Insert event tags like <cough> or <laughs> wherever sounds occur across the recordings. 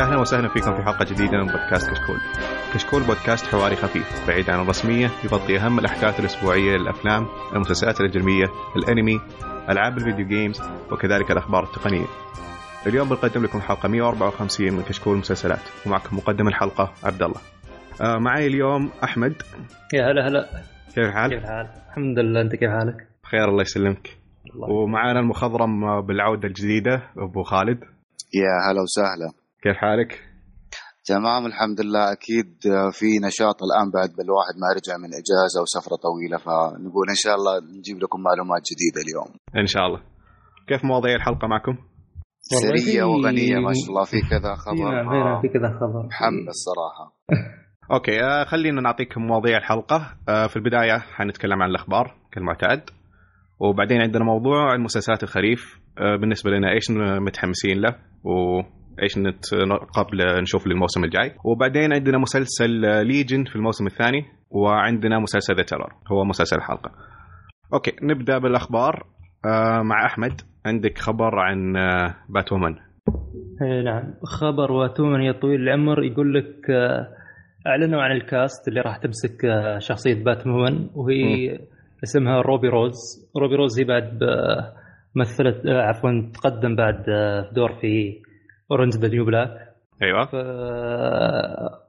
يا أهلا وسهلا فيكم في حلقة جديدة من بودكاست كشكول. كشكول بودكاست حواري خفيف بعيد عن الرسمية يغطي أهم الأحداث الأسبوعية للأفلام، المسلسلات الأجنبية، الأنمي، ألعاب الفيديو جيمز وكذلك الأخبار التقنية. اليوم بنقدم لكم حلقة 154 من كشكول مسلسلات ومعكم مقدم الحلقة عبد الله. آه معي اليوم أحمد يا هلا هلا كيف الحال؟ كيف الحال؟ الحمد لله أنت كيف حالك؟ بخير الله يسلمك. الله ومعنا المخضرم بالعودة الجديدة أبو خالد. يا هلا وسهلا كيف حالك؟ تمام الحمد لله. أكيد في نشاط الآن بعد بالواحد ما رجع من إجازة وسفره طويلة فنقول إن شاء الله نجيب لكم معلومات جديدة اليوم. إن شاء الله. كيف مواضيع الحلقة معكم؟ سريه وغنية ما شاء الله. في <laughs> كذا خبر. نعم في كذا خبر. محمد صراحة <laughs> أوكي آه خلينا نعطيكم مواضيع الحلقة. آه في البداية حنتكلم عن الأخبار كالمعتاد. وبعدين عندنا موضوع المسلسلات الخريف. آه بالنسبة لنا إيش متحمسين له وايش نت قبل نشوف للموسم الجاي. وبعدين عندنا مسلسل Legion في الموسم الثاني وعندنا مسلسل The Terror هو مسلسل الحلقة. أوكي نبدأ بالأخبار. آه مع أحمد عندك خبر عن آه Batwoman إيه نعم. خبر Batwoman يا طويل العمر يقول لك آه، أعلنوا عن ال cast اللي راح تمسك آه، شخصية باتمان وهي اسمها روبي روز. روبي روز هي بعد مثلت عفوا تقدم بعد دور في Orange the New Black أيوه ف...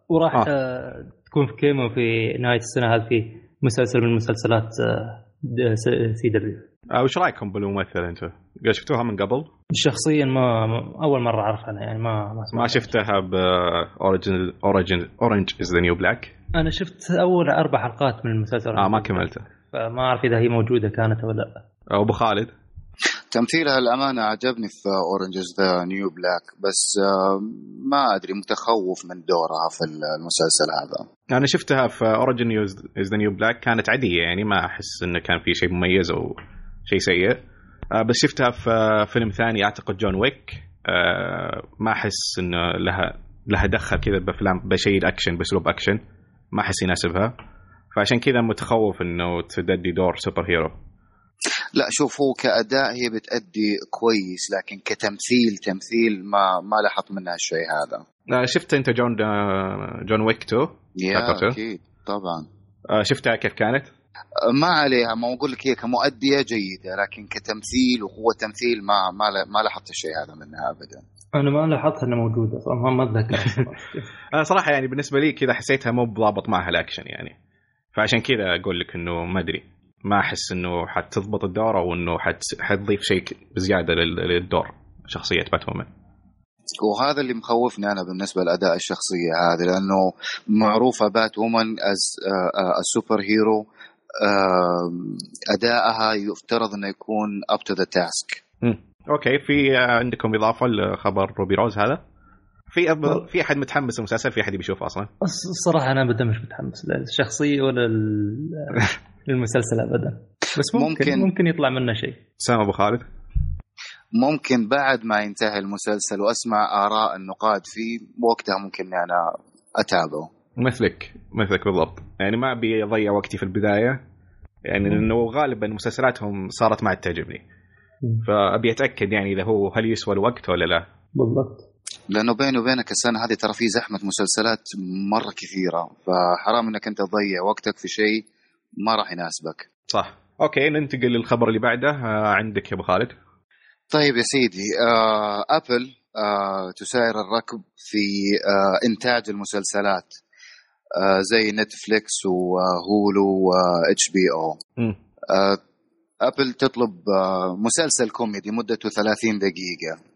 وراح آه. آه. تكون في cameo في نهاية السنة هذه في مسلسل من مسلسلات آه، CW آه وش رأيكم بالممثل أنتم؟ قد شفتوها من قبل؟ شخصيا ما أول مرة اعرف عنها يعني ما ما, ما شفتها ب Orange Orange Orange Is the New Black أنا شفت أول أربع حلقات من المسلسل آه ما كملته فما أعرف إذا هي موجودة كانت ولا لا أبو خالد تمثيلها الامانه عجبني في Orange Is the New Black بس آه، ما أدري متخوف من دورها في المسلسل هذا. أنا شفتها في Is the New Black كانت عادية يعني ما أحس إنه كان في شيء مميز أو شيء سيء. آه بس شفتها في فيلم ثاني أعتقد John Wick آه ما أحس إنه لها لها دخل كذا بافلام بشيء الاكشن بأسلوب اكشن ما أحس يناسبها فعشان كذا متخوف إنه تدي دور superhero لا شوف هو كأداء هي بتأدي كويس لكن كتمثيل تمثيل ما ما لاحظت منها الشيء هذا. آه شفت أنت جون آه John Wick 2 يا؟ أكيد طبعا. آه شفتها كيف كانت؟ ما عليها ما أقول لك هي كمؤدية جيدة لكن كتمثيل وقوة تمثيل ما ما لا- ما لاحظت الشيء هذا منها ابدا. أنا ما لاحظت إنها موجودة ما أتذكر. <laughs> أنا صراحة يعني بالنسبة لي كذا حسيتها مو بضابط معها الأكشن يعني. فعشان كذا أقول لك إنه ما أدري. ما أحس إنه حتضبط الدور أو إنه حت حتضيف شيء بزيادة لل- للدور شخصية Batwoman وهذا اللي مخوفني أنا بالنسبة لأداء الشخصية هذه لأنه معروفة Batwoman as superhero ادائها يفترض إنه يكون up to the task أوكي في عندكم إضافة لخبر روبي روز هذا؟ في أب... في أحد متحمس للمسلسل في أحد يبي أصلا؟ الص- الصراحه أنا ابدا مش متحمس للشخصيه ولا ال- <laughs> للمسلسل ابدا. بس ممكن ممكن- ممكن, يطلع منه شيء. سام أبو خالد؟ ممكن بعد ما ينتهي المسلسل وأسمع آراء النقاد فيه وقتها ممكن إني أنا أتابعه. مثلك مثلك بالضبط. يعني ما أبي أضيع وقتي في البداية يعني لأنه غالبا مسلسلاتهم صارت ما عاد تعجبني. فأبي أتأكد يعني إذا هو هل يسوى الوقت ولا لا. بالضبط. لأنه بيني وبينك السنة هذه ترى في زحمة مسلسلات مرة كثيرة فحرام إنك أنت تضيع وقتك في شيء ما راح يناسبك. صح. أوكي ننتقل للخبر اللي بعده. آه عندك يا أبو خالد. طيب يا سيدي آه أبل آه تساير الركب في آه إنتاج المسلسلات آه زي Netflix و Hulu و HBO Apple تطلب مسلسل كوميدي مدته 30 دقيقة.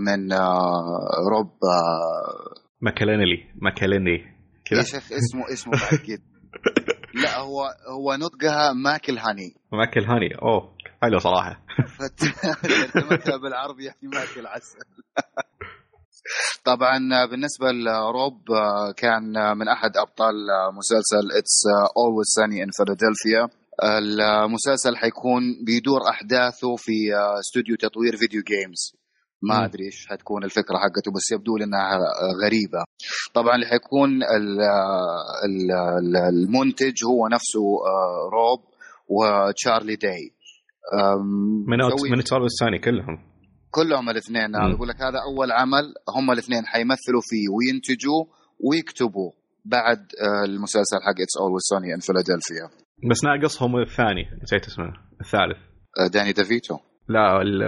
من آه Rob آه ماكلينلي ماكليني يا كذا شيخ؟ اسمه اسمه بعد <laughs> لا هو هو نطقها ماكل هاني. ماكل هاني. أوه حلو صراحة. فترجمتها <laughs> بالعربي يعني ماكل عسل. طبعا بالنسبة ل Rob كان من أحد أبطال مسلسل It's Always Sunny in Philadelphia المسلسل حيكون بيدور أحداثه في استوديو تطوير video games. ما أدري إيش حتكون الفكرة حقته بس يبدو لي إنها غريبة. طبعا اللي حيكون ال- ال- ال- المنتج هو نفسه آه، Rob و Charlie Day. من من الثاني كلهم. كلهم الاثنين. يقول لك هذا أول عمل هم الاثنين حيمثلوا فيه وينتجوا ويكتبوا بعد آه، المسلسل حق It's Always Sunny in Philadelphia بس ناقصهم الثاني نسيت اسمه الثالث. آه، Danny DeVito. لا ال-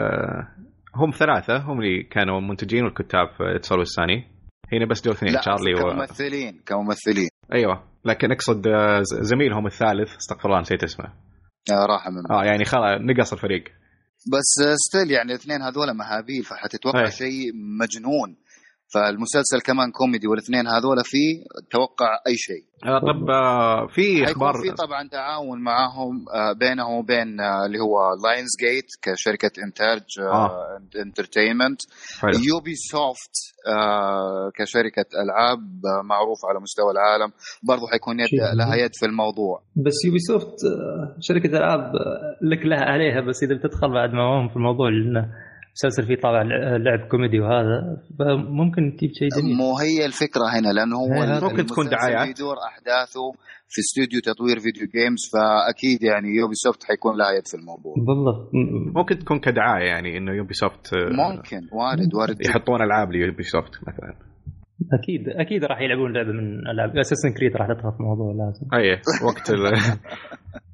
هم ثلاثة هم اللي كانوا منتجين والكتاب في اتصال الثاني. هنا بس جو اثنين تشارلي و... كممثلين كممثلين. أيوه لكن أقصد آه، زميلهم الثالث استغفر الله نسيت اسمه. آه، راح من آه يعني خلاص نقص الفريق. بس still يعني الاثنين هذول مهابيل فحتتوقع أي. شيء مجنون. فالمسلسل كمان كوميدي والاثنين هذول فيه توقع أي شيء آه طب آه في إخبار في طبعا تعاون معاهم آه، بينهم وبين آه، اللي هو Lionsgate كشركة إنتاج آه. Entertainment. Ubisoft كشركة ألعاب معروفه على مستوى العالم برضو حيكون يد لها. يد في الموضوع بس Ubisoft شركة ألعاب لك لها عليها بس إذا بتدخل بعد ما هم في الموضوع لأنه مسلسل فيه طابع لع- لعب كوميدي وهذا فممكن تجيب شيء جميل مو هي الفكرة هنا لأنه هو. ممكن تكون دعايات. بيدور أحداثه في استوديو تطوير video games فأكيد يعني Ubisoft حيكون لها يد في الموضوع بالضبط ممكن تكون كدعاية يعني إنه Ubisoft آه، ممكن وارد وارد. يحطون ألعاب ل Ubisoft مثلا أكيد أكيد راح يلعبون لعبة من ألعاب Assassin's Creed راح تدخل في الموضوع لازم اي وقت ال... <laughs>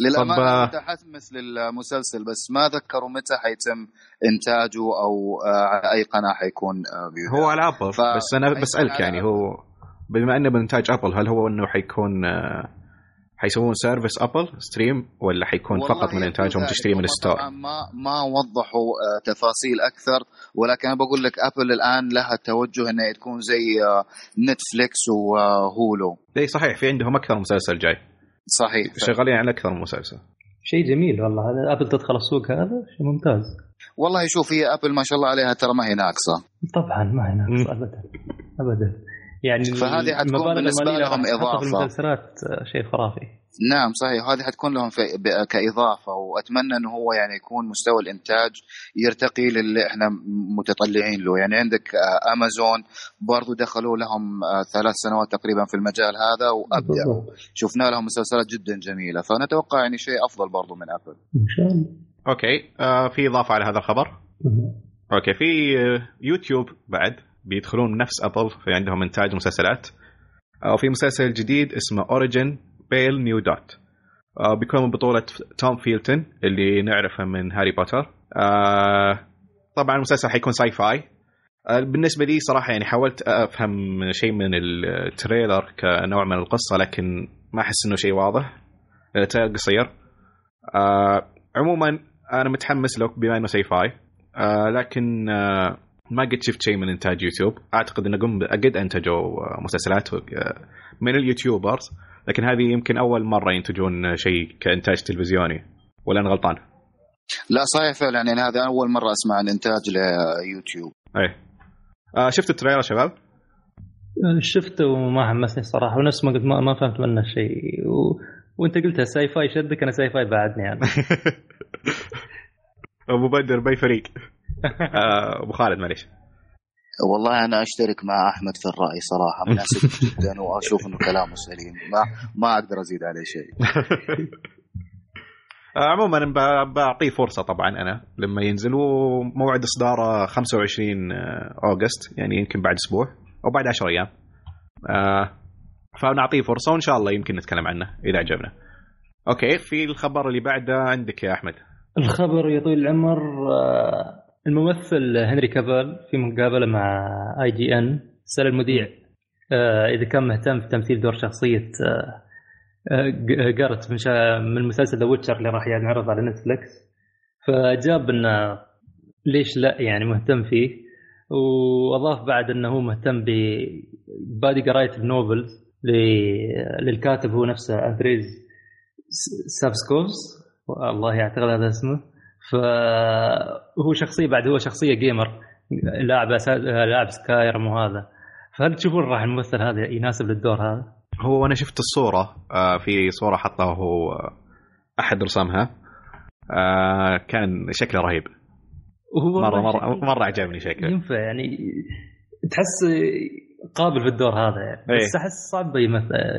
للأمانة آه، متحمس للمسلسل بس ما ذكروا متى حيتم إنتاجه أو آه، على أي قناة حيكون آه،. هو على Apple ف- بس أنا بسألك يعني. هو بما أنه من انتاج Apple هل هو إنه حيكون آه، حيسوون service Apple stream ولا حيكون فقط من إنتاجهم. تشتري من ال store؟ ما ما وضحوا آه، تفاصيل أكثر ولكن أنا بقول لك Apple الآن لها توجه إنها تكون زي آه، Netflix و Hulu اي صحيح في عندهم أكثر مسلسل جاي صحيح. شغالين على أكثر من مسلسل. شيء جميل والله. هذا Apple تدخل السوق هذا؟ شيء ممتاز. والله شوف هي Apple ما شاء الله عليها ترى ما هي ناقصة. طبعا ما هي ناقص مم. ابدا. ابدا. يعني فهذه حتكون المالية لهم تحطها في. المسلسلات شيء خرافي. نعم صحيح. هذه حتكون لهم كإضافة وأتمنى إنه هو يعني يكون مستوى الإنتاج يرتقي للي إحنا متطلعين له. يعني عندك آه، أمازون برضو دخلوا لهم آه، ثلاث سنوات تقريبا في المجال هذا وابدعوا. شفنا لهم مسلسلات جدا جميلة فنتوقع يعني شيء أفضل برضو من Apple. إن شاء الله. أوكي. آه في إضافة على هذا الخبر؟ أوكي. في آه، يوتيوب بعد بيدخلون نفس Apple في عندهم إنتاج مسلسلات. أو في مسلسل جديد اسمه Origin بيل نيو دوت آه بيكون بطولة توم فيلتون اللي نعرفه من هاري بوتر آه طبعا المسلسل حيكون sci-fi آه بالنسبة لي صراحة يعني حاولت أفهم شيء من ال trailer كنوع من القصة لكن ما أحس إنه شيء واضح. ال trailer قصير. آه عموما أنا متحمس له بما إنه sci-fi آه لكن ما قد شفت شيء من إنتاج يوتيوب. أعتقد إنه قم قد أنتجوا آه، مسلسلات آه، من ال YouTubers. لكن هذه يمكن أول مرة ينتجون شيء كإنتاج تلفزيوني. ولا أنا غلطان؟ لا صحيح فعلا. يعني هذا أول مرة أسمع عن إنتاج ليوتيوب. إيه. آه شفت ال trailer شباب؟ آه، شفته وما حمسني الصراحه ونفس ما قلت ما, ما فهمت منه شيء. و... وأنت قلتها sci-fi شدك أنا sci-fi بعدني يعني <laughs> أبو بدر باي فريق. <laughs> أبو خالد معليش. والله أنا أشترك مع أحمد في الرأي صراحة. مناسب <laughs> جدا وأشوف إنه كلامه سليم. ما ما أقدر أزيد عليه شيء. <laughs> آه، عموما ب- بعطيه فرصة طبعا أنا لما ينزل وموعد إصداره 25 أوغست يعني يمكن بعد أسبوع أو بعد 10 أيام. آه، فنعطيه فرصة وإن شاء الله يمكن نتكلم عنه إذا عجبنا أوكي في الخبر اللي بعده عندك يا أحمد؟ الخبر يا طويل العمر آه، الممثل هنري كافال في مقابلة مع IGN سأل المذيع آه، إذا كان مهتم في تمثيل دور شخصية آه، آه، جارلت من, من مسلسل The Witcher اللي راح ينعرض على Netflix فاجاب انه ليش لا؟ يعني مهتم فيه. واضاف بعد إنه هو مهتم بادي قرايه ال novels ل- للكاتب هو نفسه أندريز س- سابسكوفز الله أعتقد هذا اسمه. فهو شخصية بعد هو شخصية gamer لاعب أسا- لاعب Skyrim وهذا. فهل تشوفون راح الممثل هذا يناسب للدور هذا؟ هو أنا شفت الصورة آه، في صورة حطها هو أحد رسمها آه، كان شكله رهيب. وهو مرة مرة مرة عجبني شكله. ينفع يعني تحس قابل في الدور هذا يعني. إيه. بس أحس صعب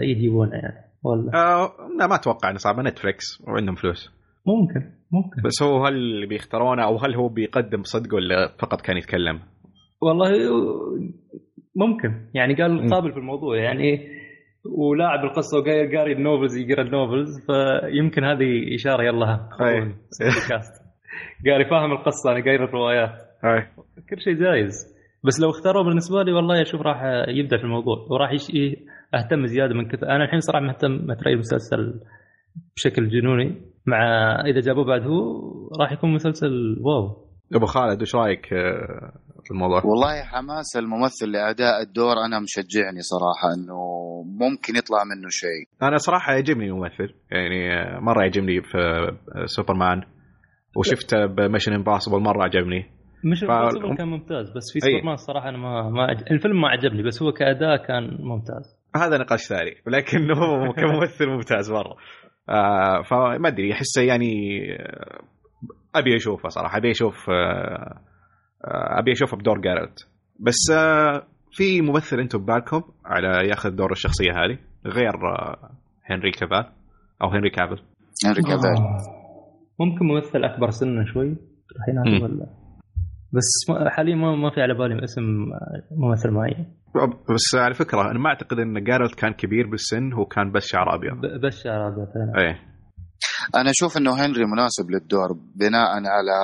يجيبونه يعني. ولا آه لا ما أتوقع إنه صعبه Netflix وعندهم فلوس. ممكن ممكن. بس هو هل بيختارونه أو هل هو بيقدم صدق ولا فقط كان يتكلم؟ والله ممكن. يعني. قال قابل في الموضوع. يعني ولاعب القصة وقاري قاري ال novels يقرأ ال novels فيمكن هذه إشارة يلا أي. خذوني سوي cast قاري فاهم القصة أنا قاري الروايات. اي كل شيء جايز. بس لو اختاروه بالنسبة لي والله أشوف راح يبدع في الموضوع. وراح اهتم زيادة من كذا أنا الحين صراحة مهتم متري المسلسل بشكل جنوني. مع إذا جابوه بعد هو راح يكون مسلسل واو. أبو خالد وش رأيك آه، في الموضوع؟ والله حماس الممثل لاداء الدور أنا مشجعني صراحة إنه ممكن يطلع منه شيء. أنا صراحة يعجبني الممثل يعني آه، مرة يعجبني في آه، سوبرمان وشفته بمشن امباسبل مرة عجبني. مش ف- impossible كان ممتاز بس في أي. سوبرمان الصراحه أنا ما ما عج... الفيلم ما عجبني بس هو كأداء كان ممتاز. هذا نقاش ثاني لكنه <laughs> كممثل ممتاز مرة. آه فما أدري احسه يعني آه، أبي أشوفه صراحة أبي أشوف آه أبي أشوفه بدور جارلت. بس آه في ممثل أنتم ببالكم على ياخذ دور الشخصية هذه؟ غير هنري كافال أو هنري كافل هنري كافيل. ممكن ممثل أكبر سنا شوي الحين ولا بس حاليا ما ما في على بالي اسم ممثل معين. بس على فكرة أنا ما أعتقد إن جارلت كان كبير بالسن هو كان بس شعر أبيض. بس شعر أبيض. إيه. أنا أشوف إنه هنري مناسب للدور بناء على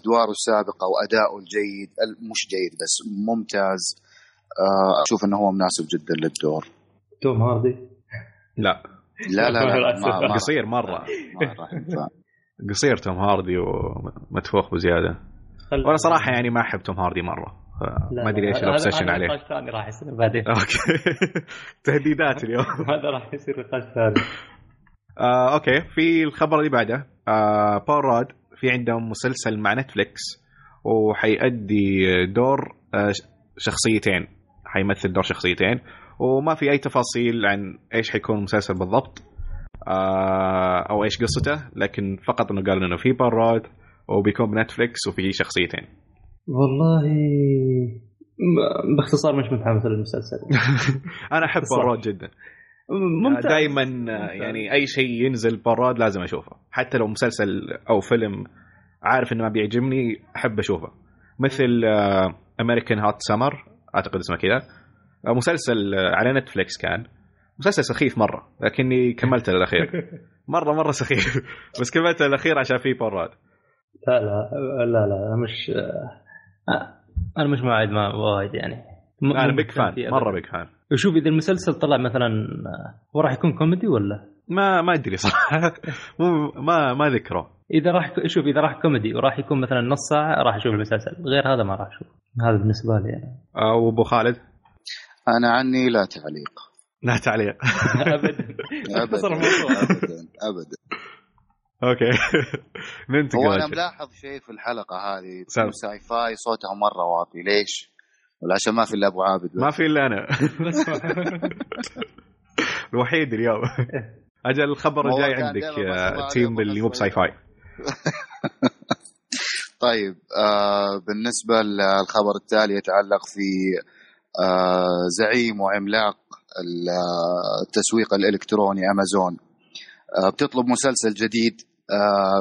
أدواره السابقة وادائه الجيد مش جيد بس ممتاز. آه، أشوف إنه هو مناسب جدا للدور. توم هاردي؟ لا. لا لا لا ما ما قصير مرة. ما. قصير توم هاردي ومتفوق بزيادة. وأنا صراحة يعني ما أحب توم هاردي مرة. ما أدري إيش ال obsession هذا عليه. نقاش ثاني راح يصير بعدين. أوكي. <laughs> تهديدات اليوم. <laughs> هذا راح يصير نقاش ثاني. آه، أوكي. في الخبر اللي بعده. آه، بول راد في عندهم مسلسل مع Netflix وحيأدي دور آه، شخصيتين. حيمثل دور شخصيتين. وما في أي تفاصيل عن إيش حيكون المسلسل بالضبط آه، أو إيش قصته لكن فقط إنه قال إنه في بول راد وبيكون بنتفليكس وفي شخصيتين. والله باختصار مش متحمس للمسلسل. <laughs> أنا أحب صح. بول راد جدا. ممتاز. دائما يعني أي شيء ينزل براد لازم أشوفه. حتى لو مسلسل أو فيلم عارف إنه ما بيعجبني أحب أشوفه. مثل American Hot Summer أعتقد اسمه كذا. آه، مسلسل آه، على Netflix كان. مسلسل سخيف مرة لكني كملته للأخير. <laughs> مرة مرة سخيف. بس كملته للأخير عشان فيه براد لا لا لا لا مش آه، أنا مش موعد ما وايد يعني. م- أنا مهتم fan مرة. big fan شوف إذا المسلسل طلع مثلا آه، هو راح يكون كوميدي ولا؟ ما ما أدري صراحة. <laughs> مو ما ما ذكره. إذا راح شوف إذا راح كوميدي وراح يكون مثلا نص ساعة راح أشوف المسلسل. غير هذا ما راح أشوف. هذا بالنسبة لي يعني. وابو خالد؟ أنا عني لا تعليق. لا تعليق. <laughs> ابدا. ابدا. ابدا. أوكي. <laughs> ننتقل هو أنا. ملاحظ شيء في الحلقة هذه. sci-fi صوتها مرة واطي. ليش؟ ولا عشان ما في إلا أبو عابد. ما في إلا أنا. <laughs> <laughs> الوحيد اليوم. أجل الخبر الجاي عندك يا تيم اللي مو ب sci-fi طيب آه بالنسبة للخبر التالي يتعلق في آه زعيم وعملاق آه، التسويق الإلكتروني امازون آه بتطلب مسلسل جديد.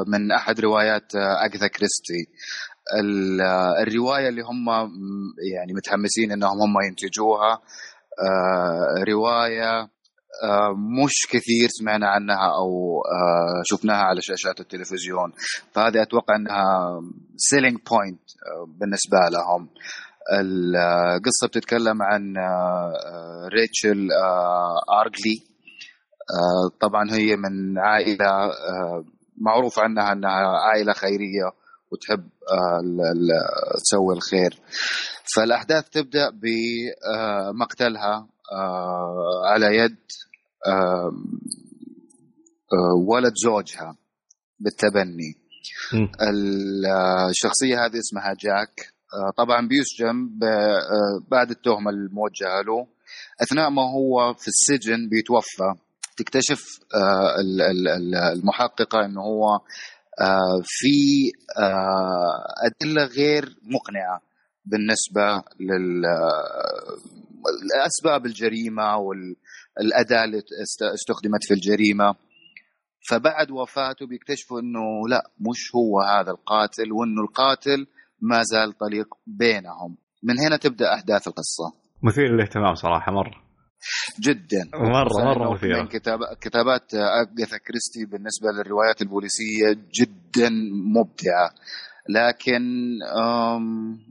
من أحد روايات آه اجاثا كريستي. ال- آه، الرواية اللي هم يعني متحمسين إنهم هم ينتجوها آه رواية آه مش كثير سمعنا عنها أو آه شفناها على شاشات التلفزيون. فهذه أتوقع إنها selling point بالنسبة لهم. القصة بتتكلم عن آه، آه، ريتشل آه، ارجلي آه، طبعا هي من عائلة آه، معروف عنها أنها عائلة خيرية وتحب آه، تسوي الخير. فالأحداث تبدأ بمقتلها على يد آه، آه، ولد زوجها بالتبني. الشخصية هذه اسمها جاك. طبعا بيسجن بعد التهمة الموجهة له. أثناء ما هو في السجن بيتوفى. تكتشف آه، ال- ال- ال- المحققة انه هو آه، في آه، أدلة غير مقنعة بالنسبة لل آه، اسباب الجريمة والأداة اللي است- استخدمت في الجريمة. فبعد وفاته بيكتشفوا إنه لا مش هو هذا القاتل وإنه القاتل ما زال طليق بينهم. من هنا تبدأ أحداث القصة. مثير للاهتمام صراحة مرة. جدا. مرة مرة من مثيرة. كتاب كتابات اغاثا كريستي بالنسبة للروايات البوليسية جدا مبدعة. لكن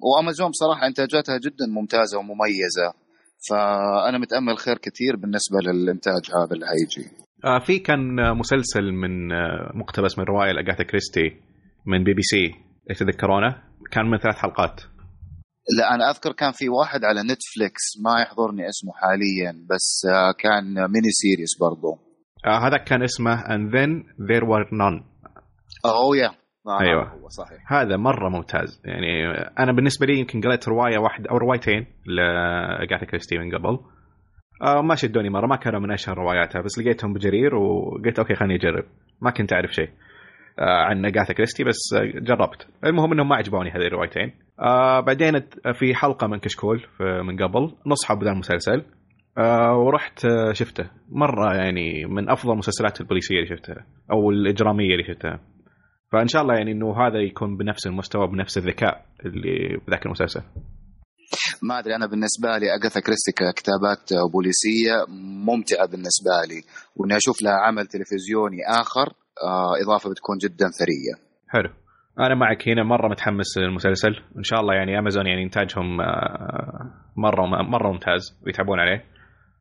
وأمازون بصراحة إنتاجاتها جدا ممتازة ومميزة. فأنا متأمل خير كثير بالنسبة للإنتاج هذا اللي هيجي آه في كان مسلسل من آه مقتبس من رواية لأغاثا كريستي من بي بي سي تتذكرونه كان من ثلاث حلقات. لا أنا أذكر كان في واحد على نتفليكس ما يحضرني اسمه حاليا بس آه، كان mini series برضو. آه هذا كان اسمه and then there were none. oh yeah. آه، أيوة. هو صحيح. هذا مرة ممتاز. يعني أنا بالنسبة لي يمكن قريت رواية واحدة أو روايتين لاغاثا كريستي من قبل. آه ما شدوني مرة ما كانوا من أشهر رواياتها بس لقيتهم بجرير وقلت okay خليني أجرب. ما كنت أعرف شيء آه عن اغاثا كريستي بس آه جربت. المهم إنهم ما عجبوني هذه الروايتين. آه بعدين في حلقة من كشكول من قبل نصحى بدل المسلسل آه ورحت آه شفته. مرة يعني من أفضل المسلسلات البوليسية اللي شفتها أو الإجرامية اللي شفتها. فإن شاء الله يعني إنه هذا يكون بنفس المستوى بنفس الذكاء اللي بذاك المسلسل. ما أدري أنا بالنسبة لي أغاثا كريستي ككتابات بوليسية ممتعة بالنسبة لي. وإني أشوف لها عمل تلفزيوني آخر آه إضافة بتكون جدا ثرية. حلو. أنا معك هنا مرة متحمس للمسلسل. إن شاء الله يعني أمازون يعني إنتاجهم آه، مرة مرة ممتاز ويتعبون عليه.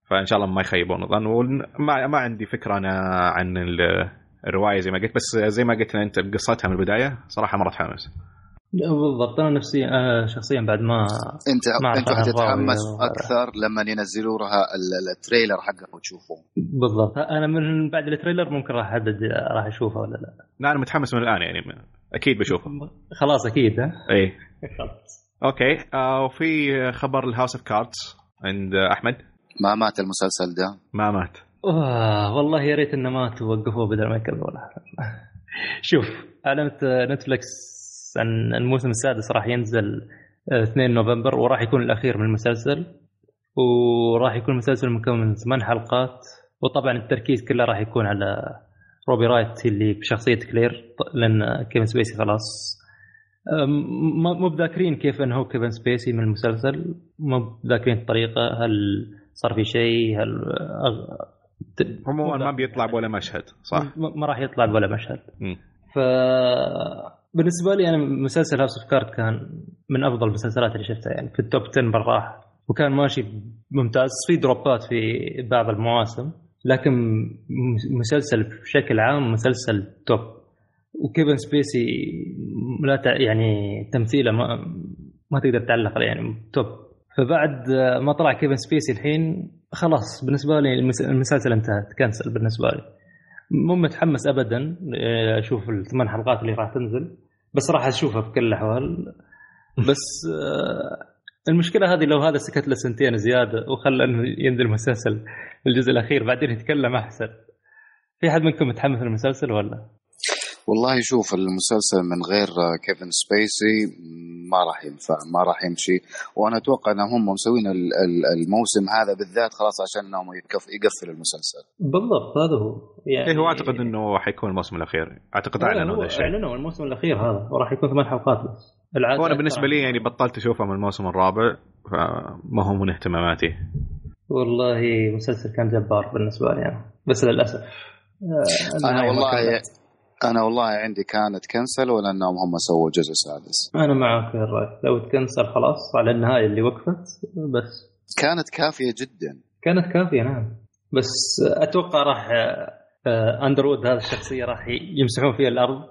فإن شاء الله ما يخيبون. الظن وما ما عندي فكرة أنا عن ال- الرواية زي ما قلت بس زي ما قلت أنت بقصتها من البداية صراحة مرة تحمس لا، بالضبط. أنا نفسيا آه، شخصيا بعد ما أنت ما أنت حتتحمس. أكثر لما ينزلوا لها ال- ال trailer حقه وتشوفوه بالضبط. أنا من بعد ال trailer ممكن راح أحدد راح اشوفه ولا لا. لا أنا متحمس من الآن يعني. أكيد بشوفه. خلاص أكيد ها؟ اي خلاص. okay. آه وفي خبر ال House of Cards عند أحمد. ما مات المسلسل ده. ما مات. آه والله يا ريت إنه ما توقفوه بدل ما يكملوا شوف اعلنت نتفلكس عن الموسم السادس راح ينزل آه، 2 نوفمبر وراح يكون الأخير من المسلسل. وراح يكون المسلسل مكون من ثمان حلقات. وطبعا التركيز كله راح يكون على روبن رايت اللي بشخصية كلير لأن كيفن سبيسي خلاص. مو بذاكرين كيف إنه كيفن سبيسي من المسلسل مو بذاكرين الطريقة هل صار في شيء هل عموما ما بيطلع ولا مشهد صح؟ ما راح يطلع ولا مشهد. ف بالنسبة لي أنا مسلسل House of Card كان من أفضل المسلسلات اللي شفتها يعني في ال top 10 براح وكان ماشي ممتاز في drop ات في بعض المواسم. لكن مسلسل بشكل عام مسلسل top. وكيفن سبيسي لا. يعني تمثيله ما ما تقدر تعلق عليه يعني top. فبعد ما طلع كيفن سبيسي الحين خلاص بالنسبة لي المس- المسلسل انتهى تكنسل بالنسبة لي. مو متحمس ابدا آه، أشوف الثمان حلقات اللي راح تنزل بس راح أشوفها بكل الاحوال بس آه، المشكلة هذه لو هذا سكت له سنتين زيادة وخلى إنه ينزل مسلسل الجزء الأخير بعدين يتكلم أحسن. في حد منكم متحمس للمسلسل ولا؟ والله شوف المسلسل من غير كيفن سبيسي ما راح ينفع ما راح يمشي. وأنا أتوقع إنهم هم مسوين ال- ال- الموسم هذا بالذات خلاص عشان إنهم يقفلوا المسلسل. بالضبط هذا هو. يعني إيه هو أعتقد إنه حيكون الموسم الأخير. أعتقد لا، أعلنوا هذا الشيء. أعلنوا الموسم الأخير هذا وراح يكون ثمان حلقات بس. العادة وأنا بالنسبة لي يعني بطلت أشوفه من الموسم الرابع فما هو من اهتماماتي. والله مسلسل كان جبار بالنسبة لي أنا بس للأسف. آه، أنا والله. أنا والله عندي كان تكنسل ولأنهم هم سووا جزء سادس. أنا معك في الراي لو تكنسل خلاص على النهاية اللي وقفت بس. كانت كافية جدا. كانت كافية نعم. بس أتوقع راح آه، Underwood هذه الشخصية راح يمسحون فيها الأرض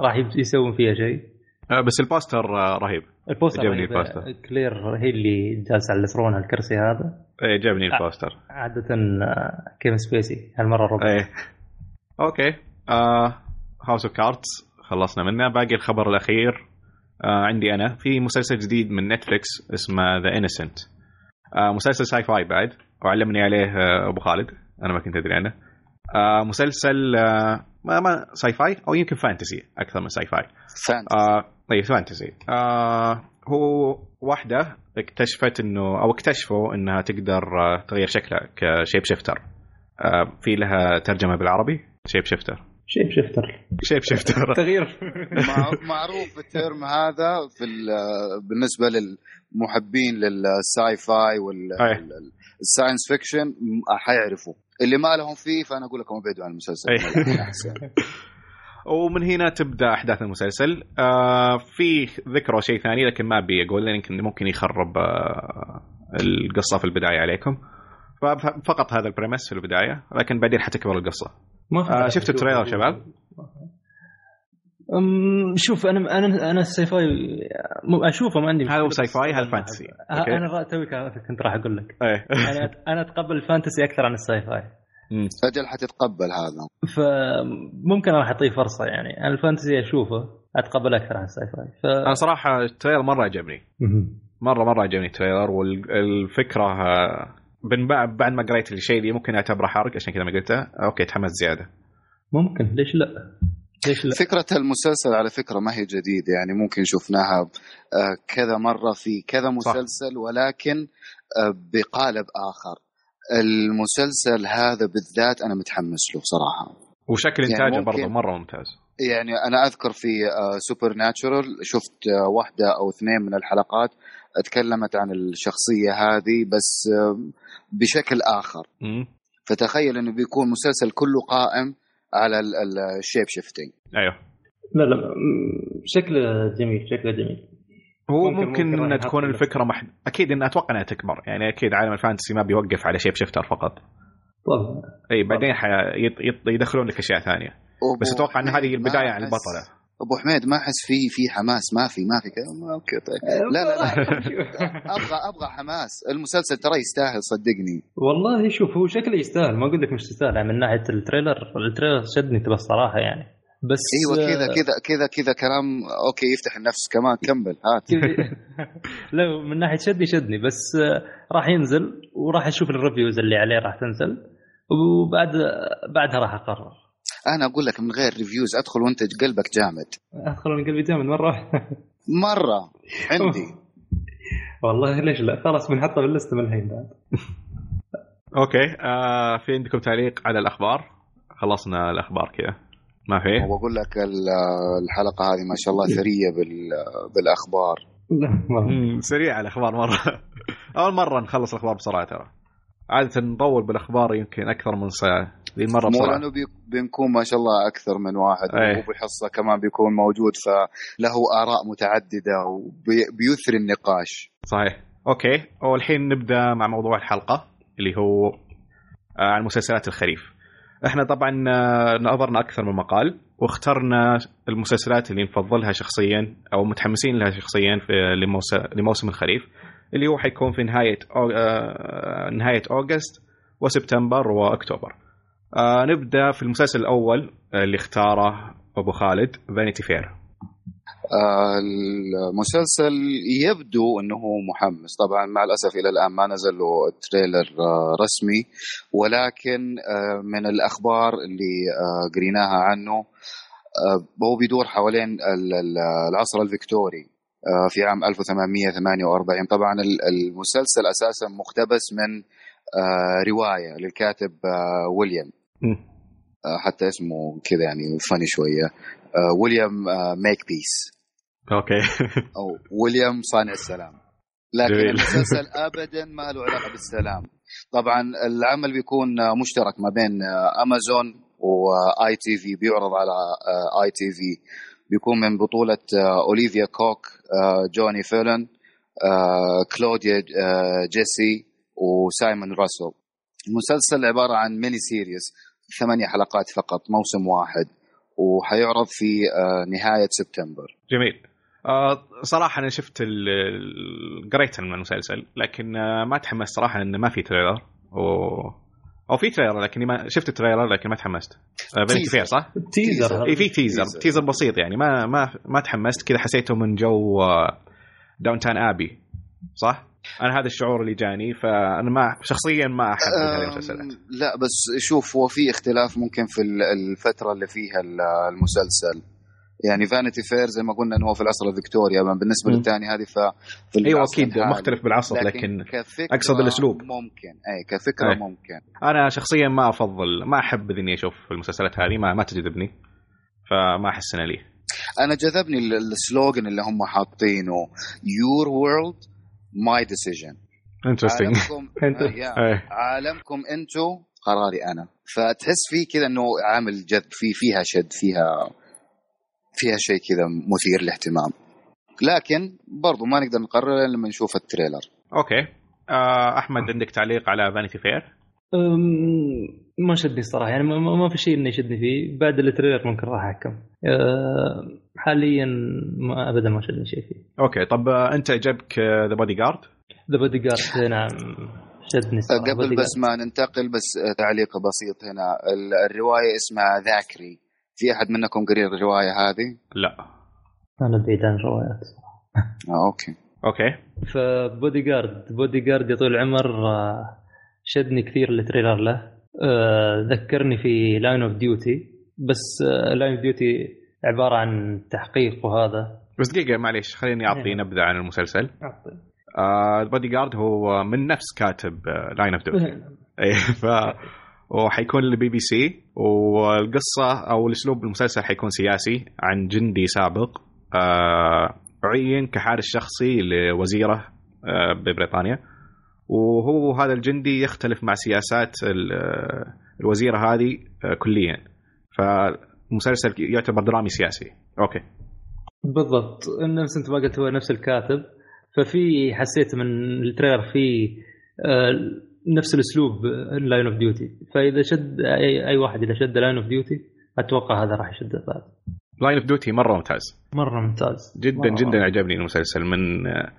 راح يسوون فيها شيء. آه، بس ال poster آه، رهيب. ال poster عجبني رهيب. ال poster. كلير هي اللي جالسة على ال throne على الكرسي هذا. إيه عجبني. ال poster عادة آه، كيفن سبيسي هالمرة ربع. إيه. okay. House of Cards خلصنا منه باقي الخبر الأخير آه عندي أنا. في مسلسل جديد من نتفلكس اسمه The Innocents آه مسلسل sci-fi بعد وعلمني عليه آه أبو خالد. أنا ما كنت أدري عنه. آه مسلسل آه ما ما sci-fi أو يمكن fantasy أكثر من sci-fi fantasy آه طيب fantasy آه هو واحدة اكتشفت إنه أو اكتشفوا إنها تقدر آه تغير شكلها ك shape shifter. آه في لها ترجمة بالعربي. shape shifter. shape shifter. shape shifter. <laughs> تغيير. مع- معروف ال term هذا في ال- بالنسبة للمحبين لل sci-fi أي. وال science fiction حيعرفوا اللي ما لهم فيه فأنا أقول لكم ابعدوا عن المسلسل. <laughs> ومن هنا تبدأ أحداث المسلسل آه في ذكروا شيء ثاني لكن ما أبي أقول لأن يمكن ممكن يخرب آه القصة في البداية عليكم ففقط هذا ال premise في البداية لكن بعدين حتكبر القصة ما آه داعي شفت أشوف. ال trailer شباب؟ شوف أنا أنا أنا ال sci-fi أشوفه ما عندي هذا sci-fi، هذا fantasy. okay. أنا توي كنت راح أقول لك <laughs> أنا أنا أتقبل الفانتسي أكثر عن الساي فاي. أجل حتتقبل هذا فممكن راح اعطيه فرصة يعني أنا ال fantasy أشوفه أتقبل أكثر عن ال sci-fi ف... أنا صراحة ال trailer مرة عجبني. مرة مرة عجبني ال trailer والفكرة آه، من بعد بعد ما قريت الشيء اللي ممكن أعتبره حرق عشان كذا ما قلته okay تحمس زيادة ممكن ليش لا؟ ليش لا؟ فكرة المسلسل على فكرة ما هي جديدة يعني ممكن شفناها آه، كذا مرة في كذا مسلسل ولكن آه، بقالب آخر. المسلسل هذا بالذات أنا متحمس له صراحة. وشكل يعني إنتاجه ممكن- برضه مرة ممتاز. يعني أنا أذكر في Supernatural شفت آه، واحدة أو اثنين من الحلقات تكلمت عن الشخصية هذه بس آه، بشكل آخر. فتخيل إنه بيكون مسلسل كله قائم على ال shape shifting أيوه. لا لا شكله جميل شكله جميل. هو ممكن- ممكن, ممكن انها تكون الفكرة مح... أكيد انها أتوقع إنها تكبر. يعني أكيد عالم ال fantasy ما بيوقف على shape shifter فقط. طبعا. إي بعدين حي... يدخلون لك أشياء ثانية. بس أتوقع إن هذه البداية عن البطلة. أبو حميد ما أحس في في حماس ما في ما في كذا okay طيب. لا لا لا. <laughs> أبغى أبغى حماس. المسلسل ترى يستاهل صدقني. والله شوف هو شكله يستاهل. ما أقول لك مش يستاهل يعني من ناحية ال trailer ال trailer شدني تبى الصراحة يعني. بس أيوه كذا كذا كذا كذا كلام. okay يفتح النفس كمان كمل هات. <laughs> لا من ناحية شدني شدني. بس آه، راح ينزل وراح أشوف ال reviews اللي عليه راح تنزل. وبعد بعدها راح أقرر. أنا أقول لك من غير reviews أدخل وانت قلبك جامد. أدخل من قلبي جامد مرة. <laughs> مرة. عندي. <laughs> والله ليش لا؟ خلاص بنحطه باللسته من الحين بعد. <laughs> okay. آه في عندكم تعليق على الأخبار؟ خلصنا الأخبار كذا. ما في؟ وبقول لك ال- الحلقة هذه ما شاء الله ثريه بال- بالأخبار. لا ما مم، سريع الأخبار مرة. أول مرة نخلص الأخبار بسرعة ترى. عادة نطول بالأخبار يمكن أكثر من ساعة. مو بسرعة. لأنه بنكون ما شاء الله أكثر من واحد أي. وبحصه كمان بيكون موجود فله آراء متعددة وبيثري النقاش. صحيح. أوكي. والحين نبدأ مع موضوع الحلقة اللي هو آه، عن مسلسلات الخريف. إحنا طبعا آه، نظرنا أكثر من مقال واخترنا المسلسلات اللي نفضلها شخصيا أو متحمسين لها شخصيا في لموس- لموسم الخريف اللي هو حيكون في نهاية أو... آه، نهاية أوغست وسبتمبر وأكتوبر. آه، نبدأ في المسلسل الأول آه، اللي اختاره أبو خالد فانيتي فير آه، المسلسل يبدو إنه محمس. طبعا مع الأسف إلى الآن ما نزل له trailer آه، رسمي ولكن آه، من الأخبار اللي آه، قريناها عنه آه، هو بيدور حوالين ال- ال- العصر الفيكتوري في عام 1848 طبعا ال- المسلسل أساسا مقتبس من رواية للكاتب ويليام. حتى اسمه كذا يعني فني شوية. آه، ويليام آه، ميكبيس okay. أو ويليام صانع السلام. لكن. المسلسل <laughs> ابدا ما له علاقة بالسلام. طبعا العمل بيكون مشترك ما بين Amazon و ITV بيعرض على ITV بيكون من بطولة اوليفيا كوك آه، جوني فيلن آه، كلوديا آه، جيسي وسايمون راسل المسلسل عبارة عن mini series ثمانية حلقات فقط موسم واحد وحيعرض في آه، نهاية سبتمبر جميل آه صراحة أنا شفت قريت عن المسلسل لكن آه ما تحمست صراحة إنه ما في trailer و... أو في trailer لكن ما شفت ال trailer لكن ما تحمست teaser. فير صح؟ teaser إي في teaser teaser. teaser بسيط يعني ما ما ما تحمست كذا حسيته من جو Downton Abbey صح؟ أنا هذا الشعور اللي جاني فأنا ما شخصيا ما أحب هذه المسلسلات لا بس شوف هو في اختلاف ممكن في ال- الفترة اللي فيها ال- المسلسل يعني Vanity Fair زي ما قلنا إنه هو في العصر الفكتوريا أما بالنسبة. للثاني هذه ف أيوه أكيد. مختلف بالعصر لكن كفكرة أقصد الأسلوب. ممكن أي كفكرة أي. ممكن أنا شخصيا ما أفضل ما أحب إني أشوف المسلسلات هذه ما ما تجذبني فما أحس انها لي أنا جذبني ال- ال slogan اللي هم حاطينه your world my decision interesting عالمكم Interesting. يا. عالمكم أنتم قراري أنا. فتحس فيه كذا إنه عامل جذب في فيها شد فيها فيها شيء كذا مثير للاهتمام. لكن برضو ما نقدر نقرر لما نشوف ال trailer. okay. آه أحمد عندك تعليق على Vanity Fair ما شدني الصراحه يعني ما, ما- ما في شيء إنه يشدني فيه. بعد ال trailer ممكن راح أحكم. أه، حاليا ما ابدا ما شدني شيء فيه. okay طب آه، أنت عجبك the body guard the Bodyguard نعم شدني الصراحه قبل Bodyguard. بس ما ننتقل بس تعليق بسيط هنا. ال- الرواية اسمها ذاكري. في أحد منكم قري الرواية هذه؟ لا. أنا بعيد عن الروايات. آه okay. okay. ف Bodyguard Bodyguard يا طويل العمر آه، شدني كثير ال trailer له. آه، ذكرني في Line of Duty بس Line of Duty عبارة عن تحقيق وهذا. بس دقيقة معليش خليني أعطي إيه. نبذة عن المسلسل. البودي جارد هو من نفس كاتب Line of Duty اي ف وحيكون للبي بي سي والقصة أو الأسلوب المسلسل حيكون سياسي عن جندي سابق. آه، عين كحارس شخصي لوزيره آه، ببريطانيا. وهو هذا الجندي يختلف مع سياسات ال- الوزيرة هذه آه، كليا. فالمسلسل يعتبر درامي سياسي. okay. بالضبط. نفس أنت ما قلت هو نفس الكاتب. ففي حسيت من ال trailer في آه، نفس الأسلوب Line of Duty فإذا شد اي, أي واحد إذا شد Line of Duty أتوقع هذا راح يشد بعد Line of Duty مرة ممتاز. مرة ممتاز. جدا مرة. جدا عجبني المسلسل من آه،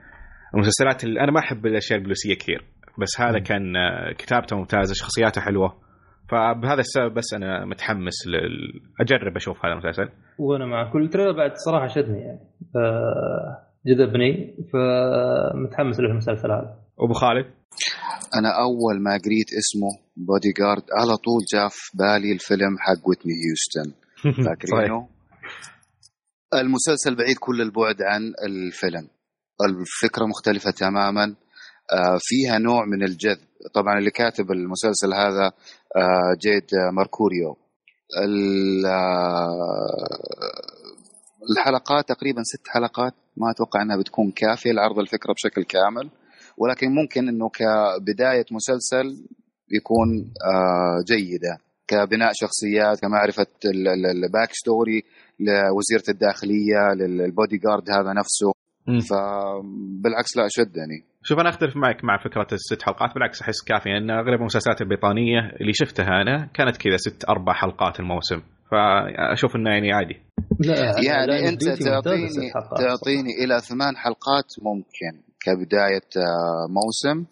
المسلسلات اللي أنا ما أحب الأشياء البوليسية كثير بس هذا مم. كان آه، كتابته ممتازة شخصياته حلوة. فبهذا السبب بس أنا متحمس لل... أجرب أشوف هذا المسلسل. وأنا معك كل تريلر بعد صراحة شدني يعني. ف- جذبني فمتحمس للمسلسل هذا. أبو خالد؟ أنا أول ما قريت اسمه بودي جارد على طول جاء في بالي الفيلم حق ويتني هيوستن. <laughs> فاكرينه؟ المسلسل بعيد كل البعد عن الفيلم. الفكرة مختلفة تماما. آه، فيها نوع من الجذب. طبعا اللي كاتب المسلسل هذا آه، جيد ماركوريو. آه، الحلقات تقريبا ست حلقات. ما أتوقع إنها بتكون كافية لعرض الفكرة بشكل كامل. ولكن ممكن إنه كبداية مسلسل يكون جيدة. كبناء شخصيات كمعرفة ال- ال- ال backstory لوزيرة الداخلية للبودي جارد هذا نفسه. فبالعكس لا شدني شوف أنا أختلف معك مع فكرة الست حلقات بالعكس أحس كافية لأن أغلب المسلسلات البريطانية اللي شفتها أنا كانت كذا ست أربع حلقات الموسم. فأشوف إنه يعني عادي. لا يعني of أنت تعطيني. تعطيني إلى ثمان حلقات ممكن كبداية آه، موسم.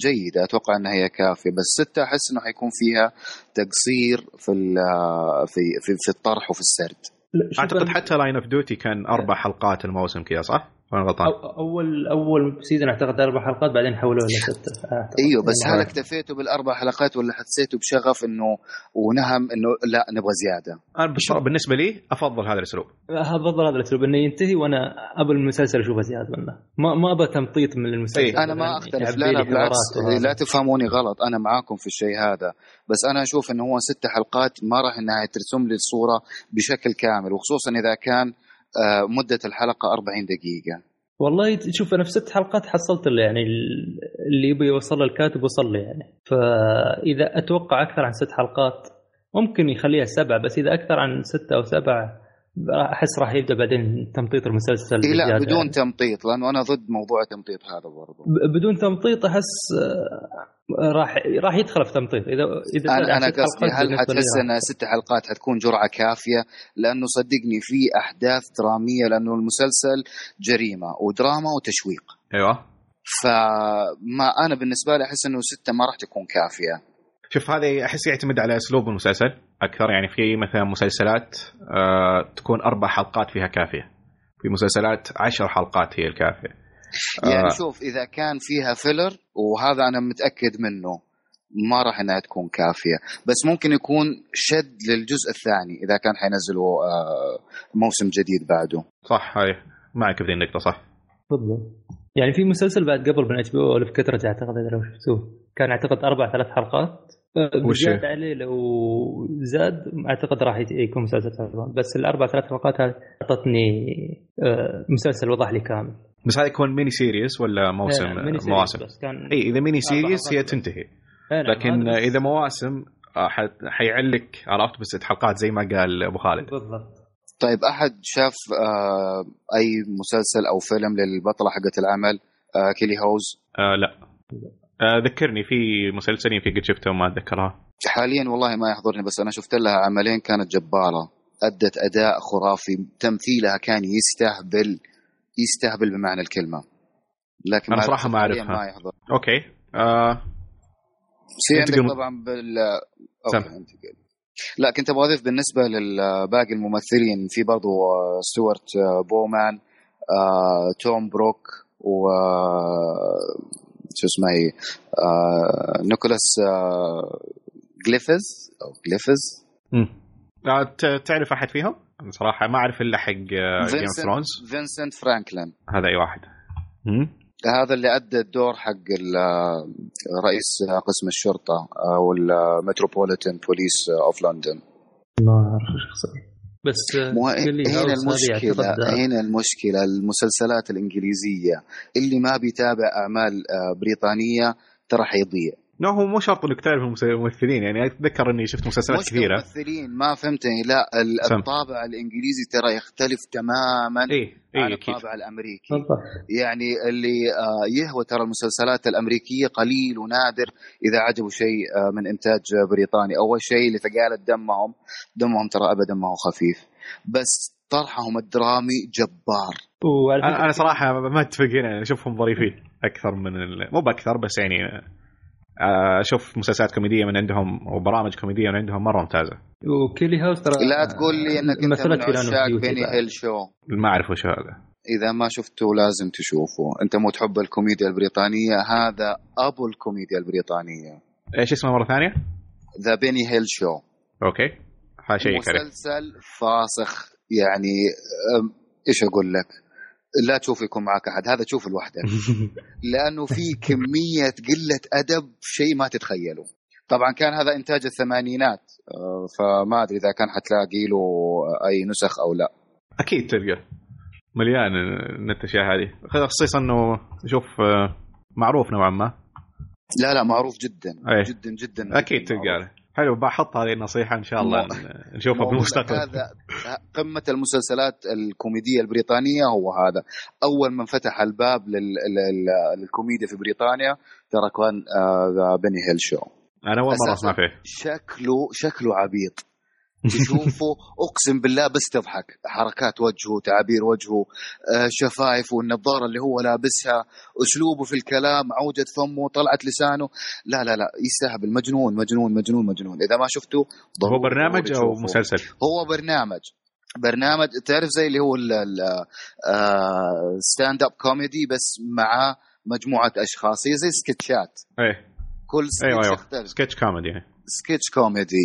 جيدة أتوقع إنها هي كافية. بس ستة أحس إنه حيكون فيها تقصير في ال- آه، في في, في الطرح وفي السرد. لا، أعتقد حتى Line of Duty كان أربع حلقات الموسم كذا صح؟ وأنا غلطان. اول أول season أعتقد أربع حلقات بعدين حولوه لسته. أيوه بس هل اكتفيتوا بالأربع حلقات ولا حسيتوا بشغف إنه ونهم إنه لا نبغى زيادة؟ أنا بالنسبة لي أفضل هذا الأسلوب. أفضل هذا الأسلوب إنه ينتهي وأنا ابى المسلسل أشوفه زيادة منه. ما ما ابى تمطيط من المسلسل. إيه. أنا ما اختلف لا لا بالعكس. لا تفهموني غلط أنا معاكم في الشيء هذا. بس أنا أشوف إنه هو ست حلقات ما راح إنها ترسم لي الصورة بشكل كامل وخصوصا إذا كان آه، مدة الحلقة 40 دقيقة. والله شوف أنا في ست حلقات حصلت اللي يعني اللي يبي يوصل له الكاتب وصل لي يعني. فإذا أتوقع أكثر عن ست حلقات ممكن يخليها سبع بس إذا أكثر عن ستة أو سبع أحس راح يبدأ بعدين تمطيط المسلسل إيه لا بدون يعني. تمطيط لأنه أنا ضد موضوع التمطيط هذا برضه بدون تمطيط أحس آه، راح راح يدخل في تمطيط. إذا إذا أنا ست قصدي حلقات هل حتحس انها ست حلقات حتكون جرعة كافية؟ لأنه صدقني في أحداث درامية لأنه المسلسل جريمة ودراما وتشويق. أيوه. فما أنا بالنسبة لي أحس إنه ستة ما راح تكون كافية. شوف هذا أحس يعتمد على أسلوب المسلسل. أكثر يعني في مثلا مسلسلات آه تكون أربع حلقات فيها كافية. في مسلسلات عشر حلقات هي الكافية. يعني آه. شوف إذا كان فيها filler وهذا أنا متأكد منه ما راح إنها تكون كافية. بس ممكن يكون شد للجزء الثاني إذا كان حينزلوا آه، موسم جديد بعده. صح هاي. معك في ذي النقطة صح؟ بالضبط يعني في مسلسل بعد قبل من HBO كترة أعتقد إذا لو شفتوه كان أعتقد أربع ثلاث حلقات. آه، وش زاد عليه لو زاد أعتقد راح يكون مسلسل ثالث بس الأربع ثلاث حلقات هذه أعطتني آه، مسلسل وضح لي كامل. بس هذا يكون mini series ولا موسم؟ مواسم. إي إذا mini series هي. تنتهي لكن. إذا مواسم آه، ح- حيعلق عرفت بس حلقات زي ما قال أبو خالد. بالضبط. طيب أحد شاف آه أي مسلسل أو فيلم للبطلة حقت العمل آه كيلي هوز آه لا. ذكرني في مسلسلين في قد شفتهم ما اتذكرها حاليا والله ما يحضرني بس أنا شفت لها عملين كانت جبارة. أدت أداء خرافي تمثيلها كان يستهبل يستهبل بمعنى الكلمة. لكن أنا مع صراحة ما أعرفها. ما يحضر. Okay. آه في عندك طبعا بال. Okay لا كنت أبغى أضيف بالنسبة لباقي الممثلين في برضو آه، ستوارت آه، بومان آه، توم بروك و آه، شو اسمه هي آه، نيكولاس آه، جليفز أو جليفز. آه تعرف أحد فيهم؟ صراحة ما أعرف إلا حق Game of فينسنت Thrones فينسنت فرانكلين هذا أي واحد. هذا اللي أدى الدور حق رئيس قسم الشرطة أو ال Metropolitan Police of London ما أعرف الشخصيه بس مو هنا أعتقد- هنا المشكلة المسلسلات الإنجليزية اللي ما بيتابع أعمال آه، بريطانية ترى حيضيع. لا هو مو شرط إنك تعرف الممثلين يعني أتذكر إني شفت مسلسلات مش كثيرة. الممثلين ما فهمتني. لا. الطابع الإنجليزي ترى يختلف تماما اي اي عن الطابع الأمريكي. بالضبط. يعني اللي آه، يهوى ترى المسلسلات الأمريكية قليل ونادر إذا عجبه شيء آه، من إنتاج بريطاني. أول شيء اللي ثقالة دمهم دمهم ترى أبدا ما هو خفيف. بس طرحهم الدرامي جبار. أنا صراحة ما أتفق هنا أنا أشوفهم ظريفين أكثر من ال... مو بأكثر بس يعني أشوف مسلسلات كوميدية من عندهم وبرامج كوميدية من عندهم مرة ممتازة. وكيلي هاوس ترى لا تقول لي إنك أنت من عشاق بيني. هيل شو. ما أعرف وش هذا. إذا ما شفته لازم تشوفه. أنت مو تحب الكوميديا البريطانية؟ هذا أبو الكوميديا البريطانية. إيش اسمه مرة ثانية؟ The Benny Hill Show okay. حاشيك مسلسل فاسخ. يعني إيش أقول لك؟ لا تشوف يكون معك أحد هذا تشوف لوحدك <laughs> لأنه في كمية قلة أدب شيء ما تتخيله. طبعا كان هذا إنتاج الثمانينات أه، فما أدري إذا كان حتلاقي له أي نسخ أو لا. أكيد تلقى. مليان الاشياء هذه. خصيصا إنه شوف آه، معروف نوعا ما. لا لا معروف جدا. أيه. جدا جدا. أكيد تلقى. حلو بحط هذه النصيحة إن شاء الله نشوفها موضوع بالمستقبل هذا قمة المسلسلات الكوميدية البريطانية هو هذا. أول من فتح الباب لل... لل... للكوميديا في بريطانيا ترى كان ذا بني هيل شو. أنا أول مرة أسمع فيه. شكله شكله عبيط. تشوفه. أقسم بالله بس تضحك حركات وجهه تعابير وجهه آه، شفايفه والنظاره اللي هو لابسها أسلوبه في الكلام عوجه فمه طلعت لسانه. لا لا لا يستهبل مجنون مجنون مجنون مجنون. إذا ما شفته هو برنامج أو. مسلسل؟ هو برنامج. برنامج تعرف زي اللي هو stand up comedy بس مع مجموعة أشخاص. هي زي سكتشات إيه. كل سكتش أيوه أيوه. يختلف. سكتش كوميدي. سكتش كوميدي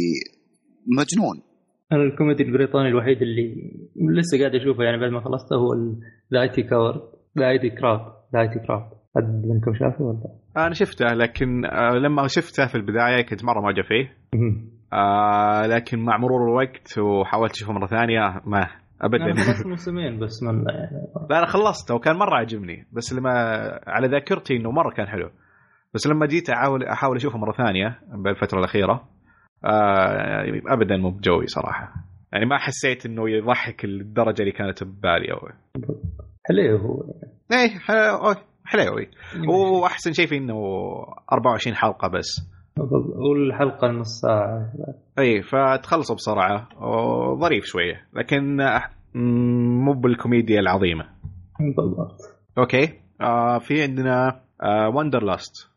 مجنون. أنا الكوميدي البريطاني الوحيد اللي لسه قاعد أشوفه يعني بعد ما خلصته هو The IT Crowd The IT Crowd ذا اي تي كراب حد منكم شافه ولا؟ أنا شفته لكن آه، لما شفته في البداية كنت مرة معجب فيه. آه لكن مع مرور الوقت وحاولت أشوفه مرة ثانية ما أنا ابدا خلصت موسمين بس من يعني لا أنا خلصته وكان مرة عجبني بس لما على ذاكرتي إنه مرة كان حلو. بس لما جيت أحاول أحاول أشوفه مرة ثانية بالفترة الأخيرة. آه ابدا مو بجوي صراحة. يعني ما حسيت إنه يضحك الدرجة اللي كانت ببالي أو حلو هو. إيه حلو حلوي وأحسن شيء فيه إنه 24 حلقة بس. والحلقة نص ساعة. إي فتخلصوا بسرعة. وظريف شوية لكن آه، مو بالكوميديا العظيمة. بالضبط. أوكي. آه في عندنا Wanderlust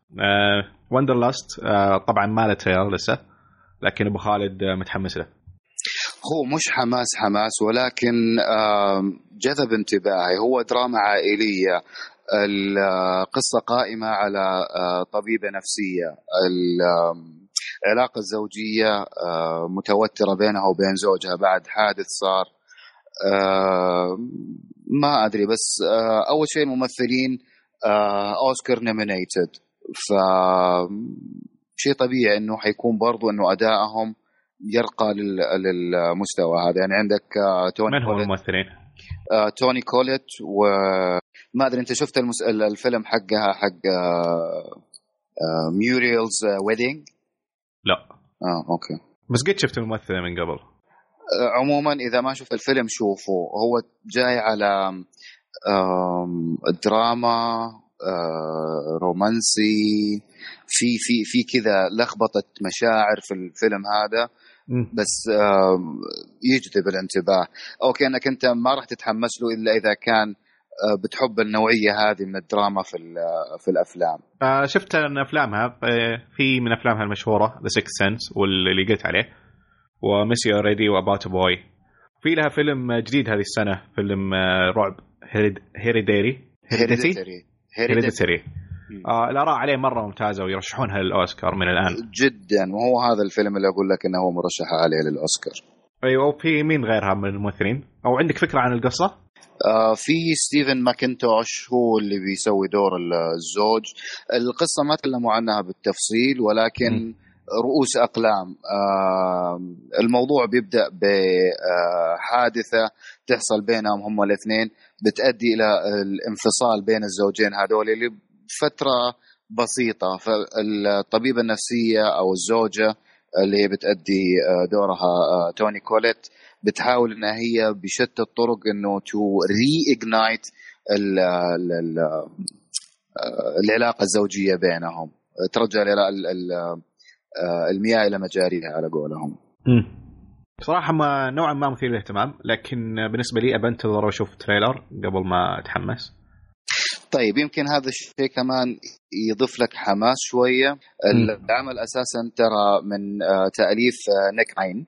Wanderlust طبعا ما له trailer لسه. لكن أبو خالد متحمس له. هو مش حماس حماس ولكن جذب انتباهي. هو دراما عائلية. القصة قائمة على طبيبة نفسية. العلاقة الزوجية آه، متوترة بينها وبين زوجها. بعد حادث صار ما أدري. بس أول شيء الممثلين Oscar nominated ف شيء طبيعي إنه حيكون برضو إنه أدائهم يرقى للمستوى هذا. يعني عندك توني من هو الممثلين؟ آه توني كوليت وما أدري أنت شفت المس... الفيلم حقها حق آه Muriel's Wedding لا. آه okay. بس قد شفت الممثلة من قبل. آه عموما إذا ما شفت الفيلم شوفه هو جاي على دراما آه رومانسي في في في كذا لخبطة مشاعر في الفيلم هذا بس يجذب الانتباه. Okay انك أنت ما راح تتحمس له إلا إذا كان آه، بتحب النوعية هذه من الدراما في في الأفلام. آه شفت أن أفلامها آه، في من أفلامها المشهورة The Sixth Sense واللي قلت عليه وميسي اوريدي واباوت بوي في لها فيلم جديد هذه السنة فيلم آه، رعب هيريديري هيريديتري هيريديتري آه الآراء عليه مرة ممتازة ويرشحونها للأوسكار من الآن جدا وهو هذا الفيلم اللي أقول لك إنه هو مرشح عليه للأوسكار أيوه وفي مين غيرها من الممثلين؟ أو عندك فكرة عن القصة؟ آه في ستيفن ماكنتوش هو اللي بيسوي دور الزوج القصة ما تكلموا عنها بالتفصيل ولكن م. رؤوس أقلام آه الموضوع بيبدأ بحادثه آه، تحصل بينهم هم الاثنين بتؤدي إلى الانفصال بين الزوجين هذول اللي فترة بسيطة فالطبيبة النفسية أو الزوجة اللي هي بتأدي آه، دورها آه، توني كوليت بتحاول إنها هي بشتى الطرق إنه to reignite العلاقة الزوجية بينهم ترجع المياه إلى مجاريها على قولهم. صراحة ما نوعا ما مثير للاهتمام لكن بالنسبة لي أبى انتظر وأشوف تريلر قبل ما أتحمس. طيب يمكن هذا الشيء كمان يضيف لك حماس شوية العمل أساسا ترى من آه، تأليف آه، نيك عين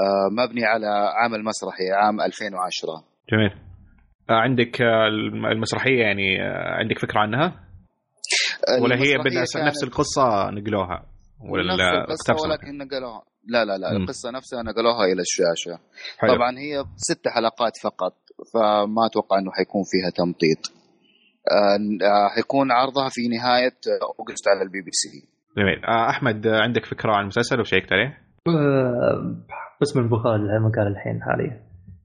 آه، مبني على عمل مسرحي عام 2010 جميل عندك المسرحية يعني عندك فكرة عنها؟ ولا هي نفس القصة نقلوها؟ ولا نفس القصة ولكن نقلوها لا لا لا م. القصة نفسها نقلوها إلى الشاشة حلو. طبعا هي ست حلقات فقط فما أتوقع إنه حيكون فيها تمطيط حيكون عرضها في نهاية August على البي بي سي. جميل. آه، أحمد عندك فكرة عن المسلسل وشيكت عليه؟ بس من بخار المكان الحين حاليا.